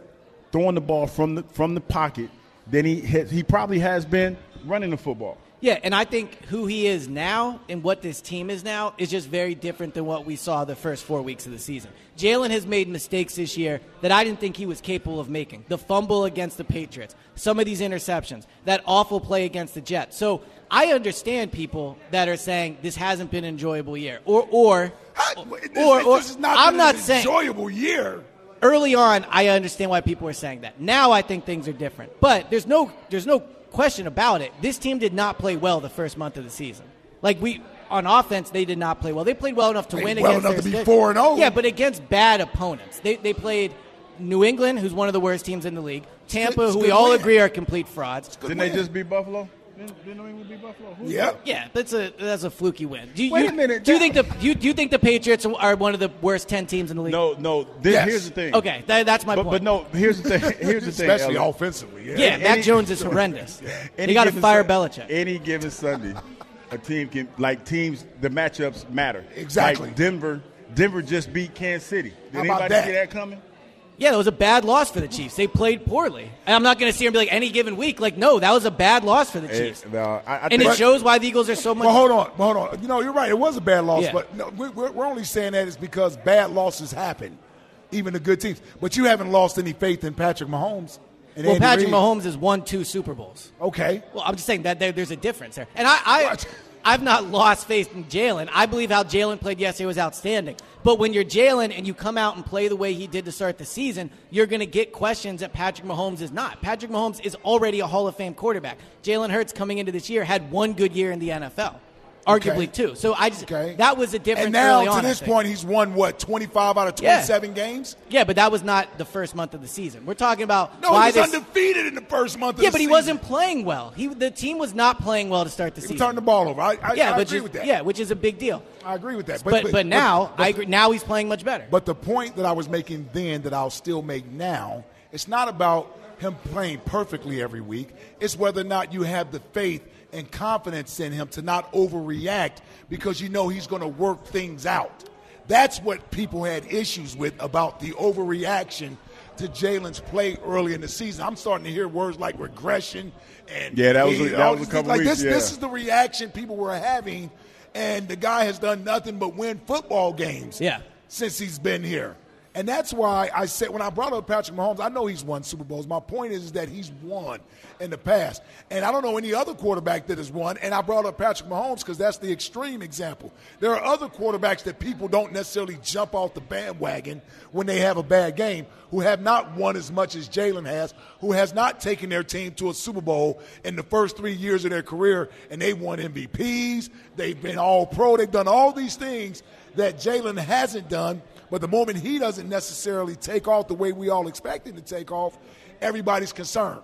Speaker 3: throwing the ball from the from the pocket than he has, he probably has been running the football.
Speaker 2: Yeah, and I think who he is now and what this team is now is just very different than what we saw the first four weeks of the season. Jalen has made mistakes this year that I didn't think he was capable of making. The fumble against the Patriots, some of these interceptions, that awful play against the Jets. So I understand people that are saying this hasn't been an enjoyable year, or or
Speaker 1: How- this,
Speaker 2: or, or
Speaker 1: this is not
Speaker 2: I'm
Speaker 1: been
Speaker 2: not
Speaker 1: an
Speaker 2: saying
Speaker 1: enjoyable year.
Speaker 2: early on, I understand why people were saying that. Now I think things are different. But there's no there's no question about it. This team did not play well the first month of the season. Like we on offense, they did not play well. They played well enough to
Speaker 1: Played
Speaker 2: win
Speaker 1: well
Speaker 2: against
Speaker 1: enough
Speaker 2: their
Speaker 1: to be 4 and 0.
Speaker 2: Yeah, but against bad opponents. They they played New England, who's one of the worst teams in the league. Tampa,
Speaker 1: it's
Speaker 2: who we all
Speaker 1: win.
Speaker 2: agree are complete frauds.
Speaker 3: Didn't they just beat Buffalo? Didn't, didn't New England beat Buffalo? Who-
Speaker 1: Yep.
Speaker 2: Yeah, that's a that's a fluky win. Do you,
Speaker 3: Wait
Speaker 2: you-
Speaker 3: a minute,
Speaker 2: Do you think the do you, do you think the Patriots are one of the worst ten teams in the league?
Speaker 3: No, no. This,
Speaker 1: Yes.
Speaker 3: Here's the thing.
Speaker 2: Okay, that, that's my
Speaker 3: but,
Speaker 2: point.
Speaker 3: but no. Here's the thing. Here's the thing.
Speaker 1: Especially
Speaker 3: Ella.
Speaker 1: offensively. Yeah.
Speaker 2: Yeah,
Speaker 3: Any-
Speaker 2: Mac Jones is horrendous.
Speaker 3: Any
Speaker 2: They got to
Speaker 3: given
Speaker 2: fire
Speaker 3: Sun-
Speaker 2: Belichick.
Speaker 3: Any given Sunday, a team can like teams. The matchups matter.
Speaker 1: Exactly.
Speaker 3: Like Denver. Denver just beat Kansas City. Did
Speaker 1: How about
Speaker 3: anybody
Speaker 1: that?
Speaker 3: see that coming?
Speaker 2: Yeah, that was a bad loss for the Chiefs. They played poorly. And I'm not going to see here and be like any given week. Like, no, that was a bad loss for the Chiefs.
Speaker 3: Eh, no, I, I
Speaker 2: and it shows why the Eagles are so much.
Speaker 1: Well, hold on, hold on. You know, you're right. It was a bad loss,
Speaker 2: Yeah.
Speaker 1: but no, we're, we're we're only saying that is because bad losses happen, even the good teams. But you haven't lost any faith in Patrick Mahomes. And
Speaker 2: well,
Speaker 1: Andy
Speaker 2: Patrick
Speaker 1: Reid.
Speaker 2: Mahomes has won two Super Bowls.
Speaker 1: Okay.
Speaker 2: Well, I'm just saying that there, there's a difference there. And I, I? I've not lost faith in Jalen. I believe how Jalen played yesterday was outstanding. But when you're Jalen and you come out and play the way he did to start the season, you're going to get questions that Patrick Mahomes is not. Patrick Mahomes is already a Hall of Fame quarterback. Jalen Hurts coming into this year had one good year in the NFL, arguably
Speaker 1: Okay.
Speaker 2: two. So I just
Speaker 1: Okay.
Speaker 2: that was a difference.
Speaker 1: And now
Speaker 2: on,
Speaker 1: to
Speaker 2: I
Speaker 1: this point, he's won what 25 out of
Speaker 2: Yeah.
Speaker 1: 27 games.
Speaker 2: yeah, but that was not the first month of the season. We're talking about
Speaker 1: No,
Speaker 2: why
Speaker 1: he was
Speaker 2: this.
Speaker 1: undefeated in the first month. Of
Speaker 2: yeah, but he
Speaker 1: season.
Speaker 2: wasn't playing well. He the team was not playing well to start the season.
Speaker 1: He
Speaker 2: season.
Speaker 1: turned the ball over. I, I,
Speaker 2: yeah,
Speaker 1: I
Speaker 2: which
Speaker 1: agree
Speaker 2: is
Speaker 1: with that.
Speaker 2: yeah, which is a big deal.
Speaker 1: I agree with that.
Speaker 2: But but, now
Speaker 1: but-
Speaker 2: I agree. Now he's playing much better.
Speaker 1: But the point that I was making then that I'll still make now, it's not about him playing perfectly every week. It's whether or not you have the faith and confidence in him to not overreact because you know he's going to work things out. That's what people had issues with about the overreaction to Jalen's play early in the season. I'm starting to hear words like regression and
Speaker 3: Yeah, that was a- that was a couple
Speaker 1: things. like
Speaker 3: weeks,
Speaker 1: this. This is the reaction people were having, and the guy has done nothing but win football games
Speaker 2: Yeah.
Speaker 1: since he's been here. And that's why I said when I brought up Patrick Mahomes, I know he's won Super Bowls. My point is, is that he's won in the past. And I don't know any other quarterback that has won. And I brought up Patrick Mahomes because that's the extreme example. There are other quarterbacks that people don't necessarily jump off the bandwagon when they have a bad game who have not won as much as Jalen has, who has not taken their team to a Super Bowl in the first three years of their career, and they won MVPs. They've been all pro. They've done all these things that Jalen hasn't done. But the moment he doesn't necessarily take off the way we all expect him to take off, everybody's concerned.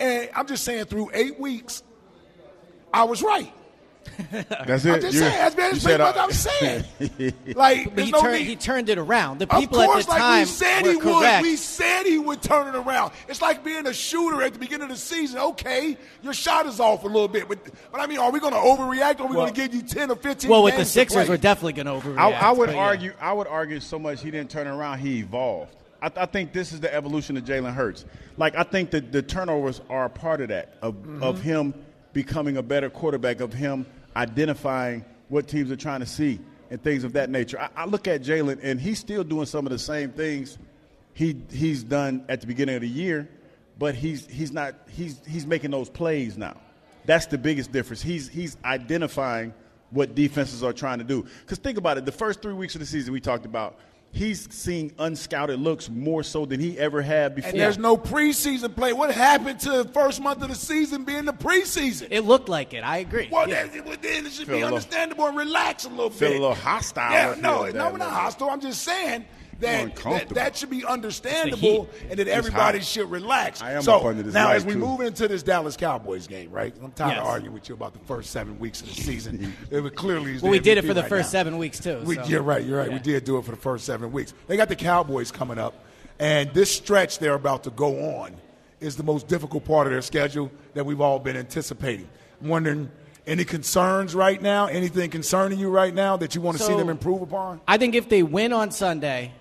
Speaker 1: And I'm just saying, through eight weeks, I was right.
Speaker 3: That's it.
Speaker 1: I'm just
Speaker 3: You-
Speaker 1: saying, that's been
Speaker 3: you
Speaker 1: as
Speaker 3: said,
Speaker 1: what
Speaker 3: uh,
Speaker 1: I'm saying. Like,
Speaker 4: But he,
Speaker 1: no
Speaker 4: turned, he turned it around. The
Speaker 1: of
Speaker 4: people
Speaker 1: course,
Speaker 4: at the
Speaker 1: like
Speaker 4: time
Speaker 1: we said
Speaker 4: were
Speaker 1: he
Speaker 4: correct.
Speaker 1: would. We said he would turn it around. It's like being a shooter at the beginning of the season. Okay, your shot is off a little bit, but but I mean, are we going to overreact? Or are we
Speaker 3: Well-
Speaker 1: going to give you ten or fifteen?
Speaker 2: Well, with the Sixers,
Speaker 1: play?
Speaker 2: we're definitely going to overreact.
Speaker 3: I, I would
Speaker 2: but yeah.
Speaker 3: argue. I would argue so much he didn't turn it around. He evolved. I, I think this is the evolution of Jalen Hurts. Like I think that the turnovers are a part of that of
Speaker 1: Mm-hmm.
Speaker 3: of him becoming a better quarterback, of him identifying what teams are trying to see and things of that nature. I, I look at Jalen and he's still doing some of the same things he he's done at the beginning of the year, but he's he's not he's he's making those plays now. That's the biggest difference. He's he's identifying what defenses are trying to do. Because think about it, the first three weeks of the season we talked about, he's seeing unscouted looks more so than he ever had before.
Speaker 1: And there's no preseason play. What happened to the first month of the season being the preseason?
Speaker 2: It looked like it. I agree.
Speaker 1: well,
Speaker 2: Yeah.
Speaker 1: then, well, then it should
Speaker 3: Feel a
Speaker 1: be
Speaker 3: little-
Speaker 1: understandable and relax a little
Speaker 3: feel
Speaker 1: bit.
Speaker 3: Feel a little hostile
Speaker 1: Yeah, no,
Speaker 3: here,
Speaker 1: no, we're not hostile. I'm just saying that that, that should be understandable and that everybody should relax.
Speaker 3: I am
Speaker 1: so
Speaker 3: up under this
Speaker 1: now, as we
Speaker 3: too.
Speaker 1: move into this Dallas Cowboys game, right? I'm tired
Speaker 2: Yes.
Speaker 1: of arguing with you about the first seven weeks of the season. it was clearly is
Speaker 2: Well,
Speaker 1: the
Speaker 2: we did it for the
Speaker 1: right
Speaker 2: first
Speaker 1: now.
Speaker 2: seven weeks too.
Speaker 1: We,
Speaker 2: so.
Speaker 1: You're right. You're right. We did do it for the first seven weeks. They got the Cowboys coming up, and this stretch they're about to go on is the most difficult part of their schedule that we've all been anticipating. I'm wondering any concerns right now? Anything concerning you right now that you want to see them improve upon?
Speaker 2: I think if they win on Sunday,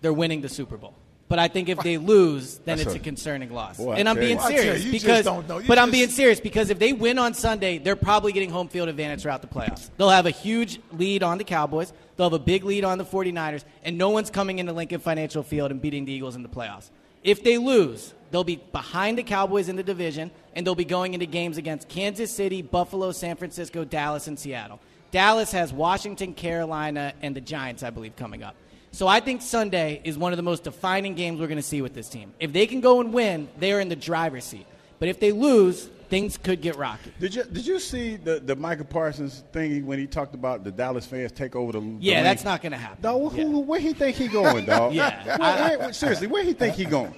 Speaker 2: they're winning the Super Bowl. But I think if they lose, then
Speaker 3: That's
Speaker 2: it's
Speaker 3: a-
Speaker 2: a concerning loss.
Speaker 3: Boy,
Speaker 2: and I'm being
Speaker 3: you.
Speaker 1: I tell you,
Speaker 2: serious
Speaker 1: you just
Speaker 2: because,
Speaker 1: don't know. You
Speaker 2: but I'm being serious because if they win on Sunday, they're probably getting home field advantage throughout the playoffs. They'll have a huge lead on the Cowboys. They'll have a big lead on the 49ers, and no one's coming into Lincoln Financial Field and beating the Eagles in the playoffs. If they lose, they'll be behind the Cowboys in the division, and they'll be going into games against Kansas City, Buffalo, San Francisco, Dallas, and Seattle. Dallas has Washington, Carolina, and the Giants, I believe, coming up. So I think Sunday is one of the most defining games we're going to see with this team. If they can go and win, they are in the driver's seat. But if they lose, things could get rocky.
Speaker 3: Did you did you see the, the Micah Parsons thing when he talked about the Dallas fans take over the? the
Speaker 2: Yeah,
Speaker 3: league?
Speaker 2: that's not going to happen.
Speaker 3: Dog, who,
Speaker 2: Yeah.
Speaker 3: where he think he going, dog?
Speaker 2: Yeah.
Speaker 3: Where- where- seriously, where he think he going?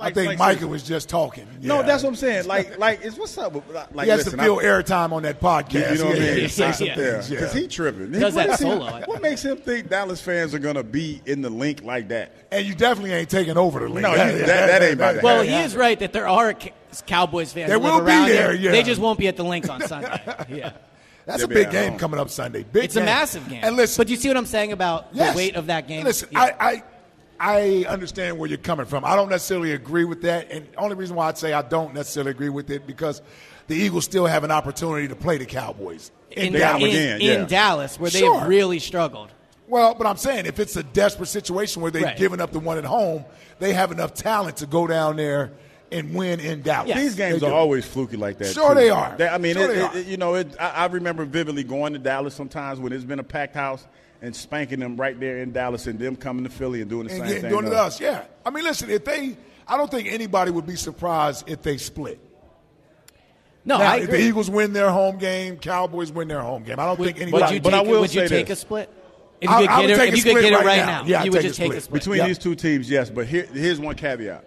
Speaker 1: I think
Speaker 3: like,
Speaker 1: Micah was just talking.
Speaker 3: No,
Speaker 1: Yeah.
Speaker 3: that's what I'm saying. Like, like, it's what's up? with- Like,
Speaker 1: he has
Speaker 3: listen,
Speaker 1: to fill
Speaker 3: I-
Speaker 1: airtime on that podcast.
Speaker 3: You know what I
Speaker 1: Yeah,
Speaker 3: mean?
Speaker 1: yeah, say some
Speaker 2: Yeah.
Speaker 1: things. Yeah.
Speaker 3: Because he tripping.
Speaker 2: Does
Speaker 3: What
Speaker 2: that
Speaker 3: is he- What makes him think Dallas fans are gonna be in the link like that?
Speaker 1: and you definitely ain't taking over the link.
Speaker 3: No, you- that- that ain't about to
Speaker 2: Well, he is right that there are Cowboys fans
Speaker 1: They will be there, yeah.
Speaker 2: They just won't be at the link on Sunday. Yeah.
Speaker 1: That's
Speaker 3: They'll
Speaker 1: a big game
Speaker 3: home.
Speaker 1: coming up Sunday. Big
Speaker 2: It's a massive game.
Speaker 1: And listen,
Speaker 2: but you see what I'm saying about
Speaker 1: Yes.
Speaker 2: the weight of that game?
Speaker 1: Listen,
Speaker 2: Yeah.
Speaker 1: I, I I understand where you're coming from. I don't necessarily agree with that, and the only reason why I'd say I don't necessarily agree with it because the Eagles still have an opportunity to play the Cowboys
Speaker 2: in,
Speaker 3: They got 'em
Speaker 2: in-
Speaker 3: again,
Speaker 2: in
Speaker 3: yeah.
Speaker 2: Dallas, where
Speaker 1: Sure.
Speaker 2: they've really struggled.
Speaker 1: Well, but I'm saying if it's a desperate situation where they've
Speaker 2: Right.
Speaker 1: given up the one at home, they have enough talent to go down there and win in Dallas.
Speaker 2: Yes.
Speaker 3: These games are always fluky like that.
Speaker 1: Sure
Speaker 3: too.
Speaker 1: they are.
Speaker 3: I mean,
Speaker 1: Sure
Speaker 3: it,
Speaker 1: they are.
Speaker 3: it- you know, it, I, I remember vividly going to Dallas sometimes when it's been a packed house and spanking them right there in Dallas, and them coming to Philly and doing the
Speaker 1: and
Speaker 3: same thing.
Speaker 1: doing it
Speaker 3: to
Speaker 1: to us. Yeah, I mean, listen, if they, I don't think anybody would be surprised if they split.
Speaker 2: No,
Speaker 1: now,
Speaker 2: I
Speaker 1: if the. Eagles win their home game, Cowboys win their home game. I don't think
Speaker 2: Would
Speaker 1: anybody.
Speaker 2: you
Speaker 3: but I
Speaker 2: take,
Speaker 3: will
Speaker 2: would you
Speaker 3: say
Speaker 2: take
Speaker 3: this.
Speaker 2: a split? If
Speaker 1: I-
Speaker 2: you could
Speaker 1: I
Speaker 2: get
Speaker 1: would
Speaker 2: it,
Speaker 1: take
Speaker 2: if
Speaker 1: a
Speaker 2: you could
Speaker 1: split
Speaker 2: get it
Speaker 1: right
Speaker 2: right
Speaker 1: now.
Speaker 2: now,
Speaker 1: Yeah, I'd
Speaker 2: you would
Speaker 1: take a
Speaker 2: just take a
Speaker 1: split.
Speaker 2: split.
Speaker 3: Between
Speaker 1: Yeah.
Speaker 3: these two teams, yes, but here, here's one caveat: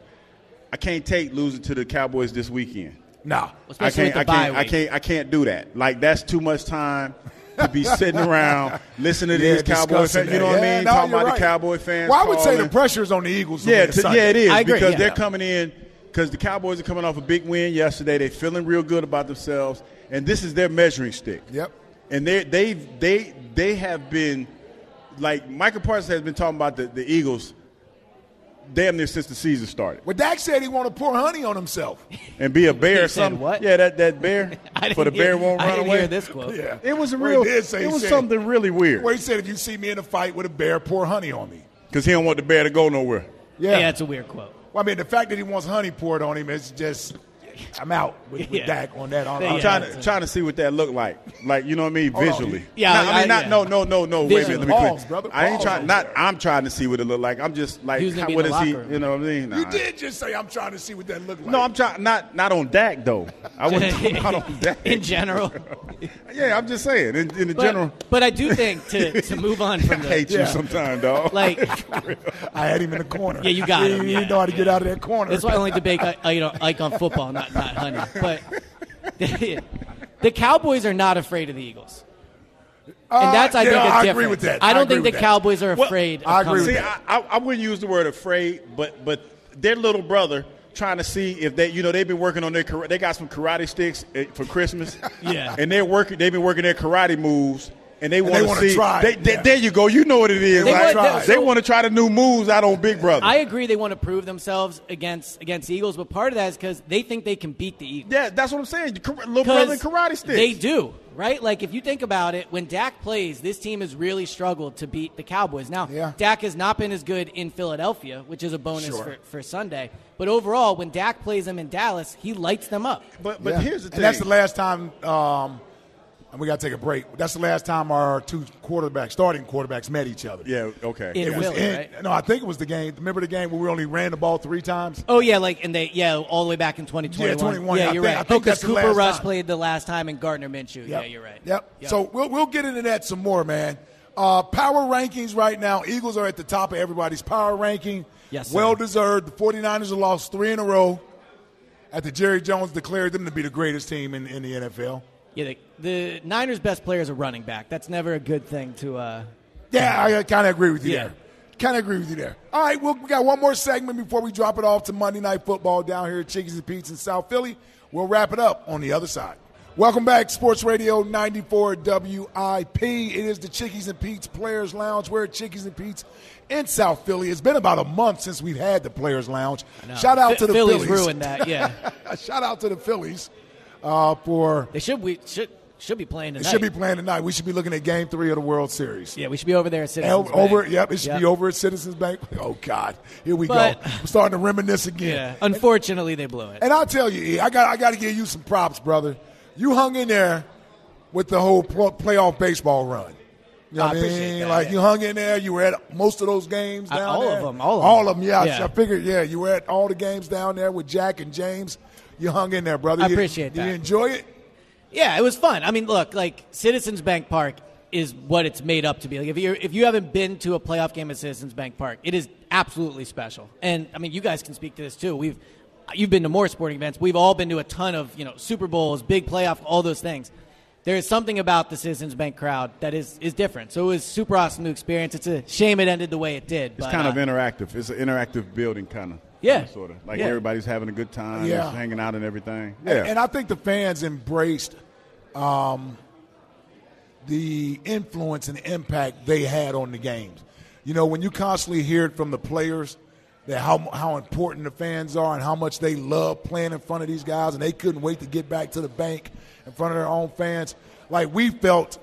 Speaker 3: I can't take losing to the Cowboys this weekend.
Speaker 1: nah.
Speaker 3: I
Speaker 2: Especially
Speaker 3: can't, I
Speaker 2: with the bye
Speaker 3: can't, I can't, I can't do that. Like that's too much time to be sitting around listening to
Speaker 1: Yeah,
Speaker 3: these Cowboy fans. You know what I
Speaker 1: Yeah,
Speaker 3: mean?
Speaker 1: no,
Speaker 3: Talking about
Speaker 1: right.
Speaker 3: the Cowboy fans.
Speaker 1: Well, I would say the pressure is on the Eagles.
Speaker 3: Yeah, to, yeah, it is
Speaker 2: I agree,
Speaker 3: because
Speaker 2: yeah.
Speaker 3: they're coming in because the Cowboys are coming off a big win yesterday. They're feeling real good about themselves, and this is their measuring stick.
Speaker 1: Yep.
Speaker 3: And they they they they have been like Micah Parsons has been talking about the, the Eagles damn near since the season started.
Speaker 1: Well, Dak said he want to pour honey on himself.
Speaker 3: And be a bear or
Speaker 2: He said
Speaker 3: something.
Speaker 2: what?
Speaker 3: Yeah, that, that bear
Speaker 2: I
Speaker 3: for the
Speaker 2: didn't hear-
Speaker 3: bear won't
Speaker 2: I
Speaker 3: run
Speaker 2: didn't
Speaker 3: away.
Speaker 2: hear this quote.
Speaker 1: Yeah.
Speaker 3: It was a
Speaker 1: Well,
Speaker 3: real.
Speaker 1: he did say-
Speaker 3: it
Speaker 1: he
Speaker 3: was
Speaker 1: said-
Speaker 3: something really weird.
Speaker 1: Well, he said, if you see me in a fight with a bear, pour honey on me.
Speaker 3: because he don't want the bear to go nowhere.
Speaker 2: Yeah, that's a weird quote.
Speaker 1: Well, I mean, the fact that he wants honey poured on him is just. I'm out with, with
Speaker 2: Yeah.
Speaker 1: Dak on that. I'm, I'm
Speaker 3: I'm
Speaker 1: trying
Speaker 3: trying to trying to see what that look like. Like you know what I mean,
Speaker 1: Hold on.
Speaker 3: visually.
Speaker 2: Yeah,
Speaker 3: No,
Speaker 2: like,
Speaker 3: I mean not
Speaker 2: yeah.
Speaker 3: no no no no. Wait a minute, let me quit.
Speaker 1: Pause, brother,
Speaker 3: I ain't trying. Not
Speaker 1: there.
Speaker 3: I'm trying to see what it look like. I'm just like
Speaker 2: Who's
Speaker 3: how-
Speaker 2: be in
Speaker 3: what
Speaker 2: the
Speaker 3: is he? You know what I mean?
Speaker 1: You did just say I'm trying to see what that looked like.
Speaker 3: No, I'm trying not not on Dak though. I wasn't talking about on Dak
Speaker 2: in general.
Speaker 3: Yeah, I'm just saying in, in the
Speaker 2: But,
Speaker 3: general.
Speaker 2: but I do think to, to move on from
Speaker 3: I
Speaker 2: the
Speaker 3: hate
Speaker 1: Yeah.
Speaker 3: you sometimes, dog.
Speaker 2: like
Speaker 1: I had him in the corner.
Speaker 2: Yeah, you got
Speaker 1: he,
Speaker 2: him,
Speaker 1: He
Speaker 2: yeah.
Speaker 1: know how to get out of that corner.
Speaker 2: That's why I only debate uh, you know Ike on football, not not honey. But the Cowboys are not afraid of the Eagles, and that's I
Speaker 1: Uh, yeah,
Speaker 2: think a
Speaker 1: I
Speaker 2: difference.
Speaker 1: agree with that.
Speaker 2: I
Speaker 1: I
Speaker 2: don't think the
Speaker 1: that.
Speaker 2: Cowboys are
Speaker 3: Well,
Speaker 2: afraid.
Speaker 1: I agree with
Speaker 3: See,
Speaker 1: that.
Speaker 3: I, I, wouldn't use the word afraid, but but their little brother trying to see if they, you know, they've been working on their, they got some karate sticks eh, for Christmas.
Speaker 2: Yeah.
Speaker 3: and they're working, they've been working their karate moves, and they
Speaker 1: they
Speaker 3: want to see.
Speaker 1: try
Speaker 3: they, they-
Speaker 1: yeah.
Speaker 3: There you go. You know what it is.
Speaker 2: They
Speaker 3: like,
Speaker 2: want-
Speaker 3: they
Speaker 2: so-
Speaker 3: to try the new moves out on Big Brother.
Speaker 2: I agree they want to prove themselves against against Eagles, but part of that is because they think they can beat the Eagles.
Speaker 3: yeah, that's what I'm saying. The kar- Little brother and
Speaker 2: 'Cause
Speaker 3: karate sticks.
Speaker 2: They do, right? Like if you think about it, when Dak plays, this team has really struggled to beat the Cowboys. Now,
Speaker 1: Yeah.
Speaker 2: Dak has not been as good in Philadelphia, which is a bonus
Speaker 1: Sure.
Speaker 2: for, for Sunday. But overall, when Dak plays them in Dallas, he lights them up.
Speaker 3: But but
Speaker 1: Yeah.
Speaker 3: here's the thing.
Speaker 1: And that's the last time. Um, and we got to take a break. That's the last time our two quarterbacks, starting quarterbacks, met each other.
Speaker 3: yeah. Okay.
Speaker 2: In
Speaker 1: It was
Speaker 2: Philly,
Speaker 1: in-
Speaker 2: right?
Speaker 1: No, I think it was the game. Remember the game where we only ran the ball three times?
Speaker 2: Oh yeah, like and they yeah, all the way back in 2021.
Speaker 1: Yeah, 21,
Speaker 2: Yeah,
Speaker 1: I
Speaker 2: you're
Speaker 1: think- I
Speaker 2: right.
Speaker 1: think
Speaker 2: oh, because
Speaker 1: that's the
Speaker 2: Cooper
Speaker 1: last
Speaker 2: Rush
Speaker 1: time.
Speaker 2: played the last time and Gardner Minshew. Yeah, you're right.
Speaker 1: Yep. So we'll we'll get into that some more, man. Uh, power rankings right now. Eagles are at the top of everybody's power ranking.
Speaker 2: Yes, sir.
Speaker 1: Well deserved. The 49ers have lost three in a row after Jerry Jones declared them to be the greatest team in, in the NFL.
Speaker 2: Yeah, the, the Niners' best player is a running back. That's never a good thing to. Uh,
Speaker 1: Yeah, I kind of agree with you
Speaker 2: Yeah.
Speaker 1: there. Kind of agree with you there. All right, well, we got one more segment before we drop it off to Monday Night Football down here at Chickies and Pete's in South Philly. We'll wrap it up on the other side. Welcome back, Sports Radio 94 WIP. It is the Chickies and Pete's Players Lounge. We're at Chickies and Pete's in South Philly. It's been about a month since we've had the Players Lounge. Shout out
Speaker 2: Ph-
Speaker 1: to the
Speaker 2: Phillies
Speaker 1: Phillies.
Speaker 2: ruined that. Yeah,
Speaker 1: Shout out to the Phillies uh, for
Speaker 2: they should we should should be playing
Speaker 1: they
Speaker 2: tonight.
Speaker 1: should be playing tonight. We should be looking at Game Three of the World Series.
Speaker 2: Yeah, we should be over there at Citizens
Speaker 1: El-
Speaker 2: Bank.
Speaker 1: over, yep, it should
Speaker 2: Yep.
Speaker 1: be over at Citizens Bank. Oh God, here we
Speaker 2: But-
Speaker 1: go. We're starting to reminisce again.
Speaker 2: Yeah, unfortunately they blew it.
Speaker 1: And I'll tell you, E, I got, I got to give you some props, brother. You hung in there with the whole pl- playoff baseball run. You know
Speaker 2: I
Speaker 1: what I
Speaker 2: appreciate
Speaker 1: mean?
Speaker 2: that,
Speaker 1: Like
Speaker 2: yeah.
Speaker 1: you hung in there. You were at most of those games
Speaker 2: I- all
Speaker 1: there.
Speaker 2: of them, all of
Speaker 1: all
Speaker 2: them.
Speaker 1: of them. Yeah,
Speaker 2: Yeah.
Speaker 1: I figured. Yeah, you were at all the games down there with Jack and James. You hung in there, brother.
Speaker 2: I
Speaker 1: You-
Speaker 2: appreciate
Speaker 1: Did
Speaker 2: that.
Speaker 1: you enjoy it?
Speaker 2: Yeah, it was fun. I mean, look, like Citizens Bank Park is what it's made up to be. Like if you if you haven't been to a playoff game at Citizens Bank Park, it is absolutely special. And I mean, you guys can speak to this too. We've you've been to more sporting events. We've all been to a ton of you know Super Bowls, big playoff, all those things. There is something about the Citizens Bank crowd that is is different. So it was super awesome to experience. It's a shame it ended the way it did.
Speaker 3: It's
Speaker 2: but,
Speaker 3: kind of
Speaker 2: uh,
Speaker 3: interactive. It's an interactive building, kind of.
Speaker 2: Yeah.
Speaker 3: Sort of. Like
Speaker 2: Yeah.
Speaker 3: everybody's having a good time,
Speaker 1: Yeah.
Speaker 3: just hanging out and everything.
Speaker 1: And-
Speaker 3: Yeah.
Speaker 1: And, I think the fans embraced um, the influence and impact they had on the games. You know, when you constantly hear it from the players that how how important the fans are and how much they love playing in front of these guys, and they couldn't wait to get back to the bank in front of their own fans. Like we felt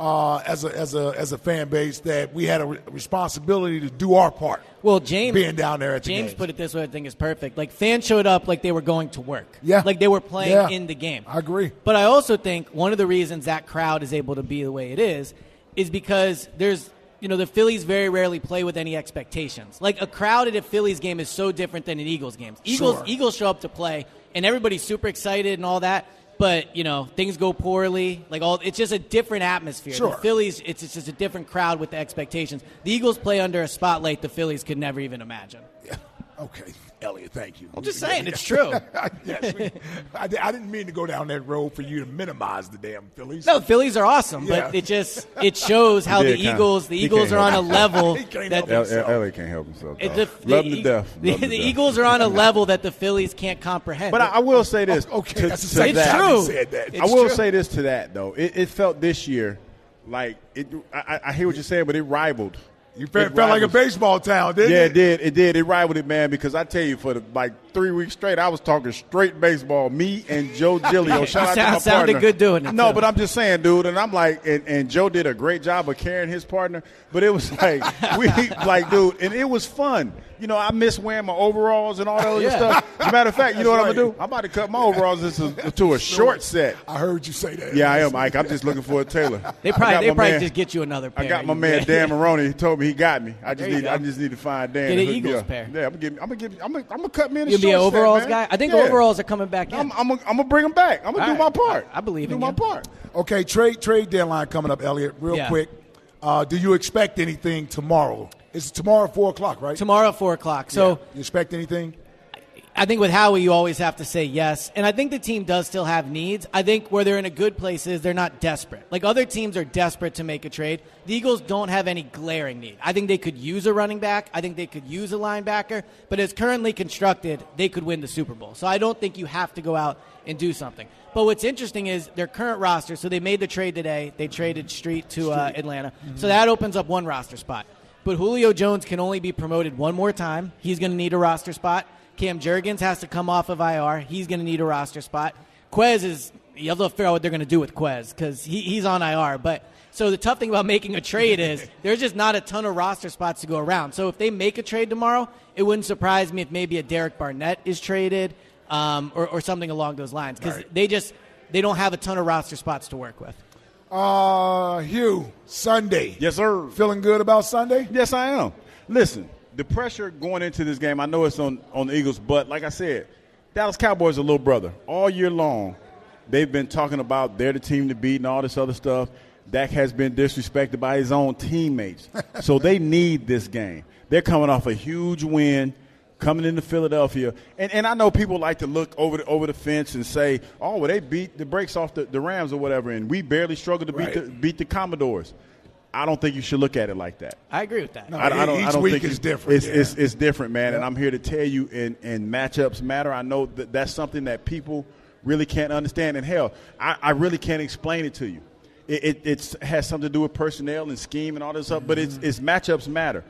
Speaker 1: uh, as a as a as a fan base that we had a re- responsibility to do our part.
Speaker 2: Well, James
Speaker 1: being down there at
Speaker 2: James
Speaker 1: games.
Speaker 2: put it this way, I think is perfect. Like fans showed up like they were going to work.
Speaker 1: Yeah.
Speaker 2: like they were playing
Speaker 1: Yeah.
Speaker 2: in the game.
Speaker 1: I agree.
Speaker 2: But I also think one of the reasons that crowd is able to be the way it is is because there's you know the Phillies very rarely play with any expectations. Like a crowd at a Phillies game is so different than an Eagles game. Eagles
Speaker 1: Sure.
Speaker 2: Eagles show up to play and everybody's super excited and all that. But you know things go poorly. Like all, it's just a different atmosphere.
Speaker 1: Sure.
Speaker 2: The Phillies, it's, it's just a different crowd with the expectations. The Eagles play under a spotlight the Phillies could never even imagine. Yeah.
Speaker 1: Okay, Eliot, thank you.
Speaker 2: I'm just saying, it's true.
Speaker 1: yes, we- I, I didn't mean to go down that road for you to minimize the damn Phillies.
Speaker 2: No, Phillies are awesome,
Speaker 1: Yeah.
Speaker 2: but it just it shows how the Eagles the Eagles are on a level that
Speaker 1: help
Speaker 3: L- L- LA can't help himself.
Speaker 2: it- the,
Speaker 3: Love
Speaker 2: the,
Speaker 3: him to death.
Speaker 2: The,
Speaker 3: Love
Speaker 2: the
Speaker 3: to death.
Speaker 2: Eagles are on a level that the Phillies can't comprehend.
Speaker 3: But I, I will say this.
Speaker 1: Okay,
Speaker 3: to-
Speaker 1: that's
Speaker 3: to
Speaker 1: second
Speaker 2: It's
Speaker 1: time
Speaker 2: true.
Speaker 1: you said that.
Speaker 2: It's
Speaker 3: I will
Speaker 2: true.
Speaker 3: say this to that though. It, it felt this year like it. I, I- I hear what you're saying, but it rivaled.
Speaker 1: You felt, like a baseball town, didn't
Speaker 3: Yeah,
Speaker 1: it?
Speaker 3: it did. It did. It rivaled it, man. Because I tell you, for the like three weeks straight, I was talking straight baseball. Me and Joe Giglio. Shout out to my
Speaker 2: Sounded
Speaker 3: partner.
Speaker 2: good doing it,
Speaker 3: No,
Speaker 2: too.
Speaker 3: but I'm just saying, dude. And I'm like, and, and Joe did a great job of carrying his partner. But it was like, we like, dude, and it was fun. You know, I miss wearing my overalls and all that other
Speaker 2: Yeah.
Speaker 3: stuff. As a matter of fact, you know what I'm gonna do? I'm about to cut my overalls into to a short set.
Speaker 1: I heard you say that.
Speaker 3: Yeah, I am, Mike. I'm just looking for a tailor.
Speaker 2: They probably they probably
Speaker 3: man-
Speaker 2: just get you another pair.
Speaker 3: I got my man Dan Maroney. He told me he got me. I just need.
Speaker 2: go.
Speaker 3: I just need to find Dan.
Speaker 2: Get an Eagles pair.
Speaker 3: Yeah, I'm gonna give. I'm gonna give. I'm gonna, I'm gonna cut me in a
Speaker 2: You'll be an
Speaker 3: short set,
Speaker 2: overalls
Speaker 3: man.
Speaker 2: guy. I think
Speaker 3: Yeah.
Speaker 2: overalls are coming back in.
Speaker 3: I'm, I'm, gonna, I'm gonna bring them back. I'm gonna
Speaker 2: All
Speaker 3: do my part.
Speaker 2: I- I believe
Speaker 3: do
Speaker 2: in
Speaker 3: my
Speaker 2: you.
Speaker 3: part.
Speaker 1: Okay, trade trade deadline coming up, Eliot. Real
Speaker 2: Yeah.
Speaker 1: quick. Uh, do you expect anything tomorrow? It's tomorrow four o'clock, right?
Speaker 2: Tomorrow four o'clock. So
Speaker 1: you expect anything?
Speaker 2: I think with Howie, you always have to say yes. And I think the team does still have needs. I think where they're in a good place is they're not desperate. Like other teams are desperate to make a trade. The Eagles don't have any glaring need. I think they could use a running back. I think they could use a linebacker. But as currently constructed, they could win the Super Bowl. So I don't think you have to go out and do something. But what's interesting is their current roster. So they made the trade today. They traded Street to uh, Atlanta. So that opens up one roster spot. But Julio Jones can only be promoted one more time. He's going to need a roster spot. Cam Jurgens has to come off of IR. He's going to need a roster spot. Quez is you have to figure out what they're going to do with Quez because he, he's on IR. But so the tough thing about making a trade is there's just not a ton of roster spots to go around. So if they make a trade tomorrow, it wouldn't surprise me if maybe a Derek Barnett is traded um, or, or something along those lines because they just they don't have a ton of roster spots to work with.
Speaker 1: Uh, Hugh, Sunday.
Speaker 3: Yes, sir.
Speaker 1: Feeling good about Sunday?
Speaker 3: Yes, I am. Listen, the pressure going into this game, I know it's on, on the Eagles, but like I said, Dallas Cowboys are a little brother. All year long, they've been talking about they're the team to beat and all this other stuff. Dak has been disrespected by his own teammates. so they need this game. They're coming off a huge win coming into Philadelphia. And, and I know people like to look over the, over the fence and say, oh, well, they beat the brakes off the, the Rams or whatever, and we barely struggled to beat,
Speaker 1: Right.
Speaker 3: the, beat the Commodores. I don't think you should look at it like that.
Speaker 2: I agree with that.
Speaker 1: No,
Speaker 3: I, I don't,
Speaker 1: each
Speaker 3: I don't
Speaker 1: week
Speaker 3: think
Speaker 1: is
Speaker 3: it's,
Speaker 1: different,
Speaker 3: It's,
Speaker 1: yeah.
Speaker 3: it's, it's different, man. And I'm here to tell you, and, and matchups matter. I know that that's something that people really can't understand. And hell, I, I really can't explain it to you. It, it it's, has something to do with personnel and scheme and all this stuff, but it's,
Speaker 1: Mm-hmm.
Speaker 3: it's matchups matter.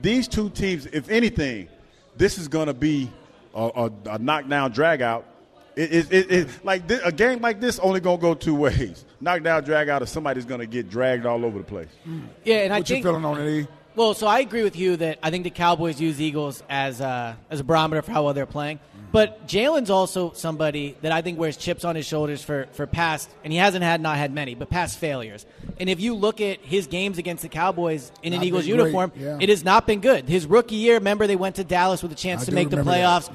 Speaker 3: These two teams, if anything, this is going to be a, a, a knockdown drag out. It, it, it, it, like thi- a game like this only going to go two ways: knockdown, drag out, or somebody's going to get dragged all over the place.
Speaker 2: Yeah, and I
Speaker 1: What you
Speaker 2: think
Speaker 1: feeling on it, E?
Speaker 2: Well, so I agree with you that I think the Cowboys use Eagles as a, as a barometer for how well they're playing. Mm. But Jalen's also somebody that I think wears chips on his shoulders for, for past, and he hasn't had not had many, but past failures. And if you look at his games against the Cowboys in an Eagles uniform,
Speaker 1: yeah.
Speaker 2: it has not been good. His rookie year, remember they went to Dallas with a chance
Speaker 1: I
Speaker 2: to make the
Speaker 1: remember that,
Speaker 2: playoffs.
Speaker 1: yeah.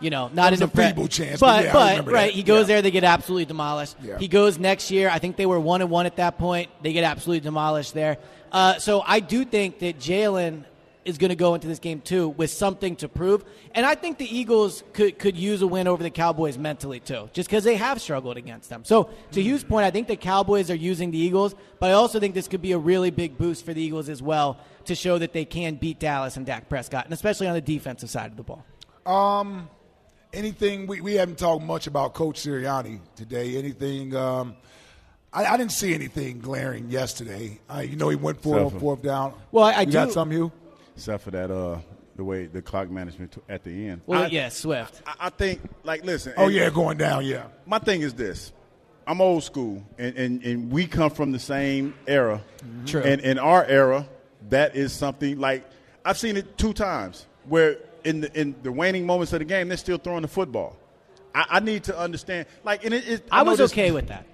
Speaker 2: You know, not an
Speaker 1: a feeble chance,
Speaker 2: but
Speaker 1: but yeah,
Speaker 2: but right,
Speaker 1: that.
Speaker 2: he goes
Speaker 1: Yeah.
Speaker 2: there, they get absolutely demolished.
Speaker 1: Yeah.
Speaker 2: He goes next year. I think they were one and one at that point. They get absolutely demolished there. Uh, so I do think that Jalen is going to go into this game too with something to prove, and I think the Eagles could could use a win over the Cowboys mentally too, just because they have struggled against them. So to Hugh's point, I think the Cowboys are using the Eagles, but I also think this could be a really big boost for the Eagles as well to show that they can beat Dallas and Dak Prescott, and especially on the defensive side of the ball.
Speaker 1: Um, anything we, we haven't talked much about Coach Sirianni today. Anything? Um, I, I didn't see anything glaring yesterday. Uh, you know, he went for
Speaker 3: Except for-
Speaker 1: fourth down.
Speaker 2: Well, I- I
Speaker 1: you got
Speaker 2: do-
Speaker 1: some, Hugh?
Speaker 3: Except for that, uh, the way the clock management t- at the end.
Speaker 2: Well,
Speaker 3: I,
Speaker 2: yeah, Swift.
Speaker 3: I, I think, like, listen.
Speaker 1: Oh yeah, going down. Yeah.
Speaker 3: my thing is this i'm old school and, and, and we come from the same era
Speaker 2: True.
Speaker 3: and in our era that is something like i've seen it two times where in the in the waning moments of the game they're still throwing the football i, I need to understand like and it, it,
Speaker 2: I
Speaker 3: know
Speaker 2: was
Speaker 3: this-
Speaker 2: okay with that.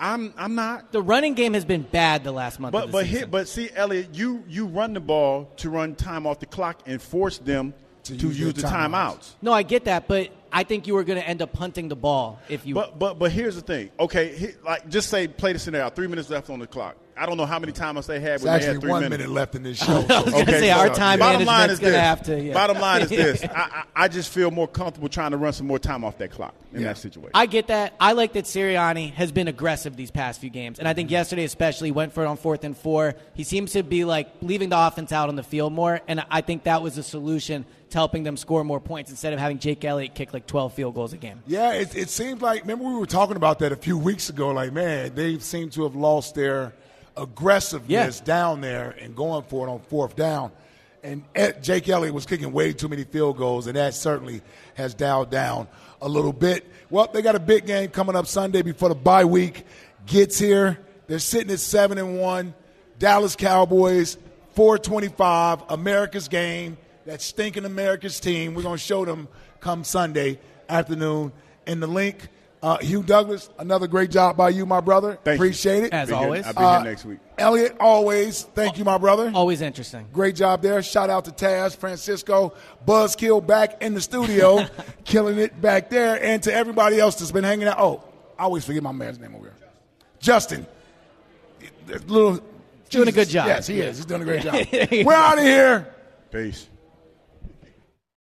Speaker 3: i'm i'm not
Speaker 2: The running game has been bad the last month. of
Speaker 3: but
Speaker 2: the
Speaker 3: but
Speaker 2: season.
Speaker 3: here, but see, Eliot, you you run the ball to run time off the clock and force them
Speaker 1: To
Speaker 3: to,
Speaker 1: use
Speaker 3: use, the
Speaker 1: timeouts.
Speaker 3: timeouts.
Speaker 2: no, I get that, but I think you were going to end up punting the ball if you.
Speaker 3: But but but here's the thing. Okay, he, like just say play the scenario. Three minutes left on the clock. I don't know how many timeouts they had.
Speaker 1: It's
Speaker 3: when
Speaker 1: actually
Speaker 3: had three
Speaker 1: one
Speaker 3: minutes.
Speaker 1: minute left in this show.
Speaker 2: I was gonna say, our time
Speaker 3: Bottom line is
Speaker 2: gonna
Speaker 3: this.
Speaker 2: have to, yeah.
Speaker 3: Bottom line is this. I, I, I just feel more comfortable trying to run some more time off that clock in
Speaker 1: Yeah.
Speaker 3: that situation.
Speaker 2: I get that. I like that Sirianni has been aggressive these past few games, and I think mm-hmm. yesterday especially went for it on fourth and four. He seems to be like leaving the offense out on the field more, and I think that was a solution to helping them score more points instead of having Jake Elliott kick like twelve field goals a game.
Speaker 1: Yeah, it, it seems like. Remember, we were talking about that a few weeks ago. Like, man, they seem to have lost their aggressiveness
Speaker 2: Yeah.
Speaker 1: down there and going for it on fourth down. and Ed- Jake Elliott was kicking way too many field goals, and that certainly has dialed down a little bit. Well, they got a big game coming up Sunday before the bye week gets here. They're sitting at seven and one. Dallas Cowboys, 425, America's game. That stinking America's team. We're going to show them come Sunday afternoon. And the link, uh, Hugh Douglas, another great job by you, my brother.
Speaker 3: Thank you.
Speaker 1: Appreciate it.
Speaker 2: As
Speaker 3: Be here-
Speaker 2: always.
Speaker 3: I'll be
Speaker 1: Uh,
Speaker 3: here next week.
Speaker 1: Eliot, always. Thank you, my brother.
Speaker 2: Always interesting.
Speaker 1: Great job there. Shout out to Taz, Francisco, Buzzkill back in the studio, killing it back there, and to everybody else that's been hanging out. Oh, I always forget my man's name over here. Justin. Little
Speaker 2: Doing a good job.
Speaker 1: Yes, he is. He's doing a great job. We're out of here.
Speaker 3: Peace.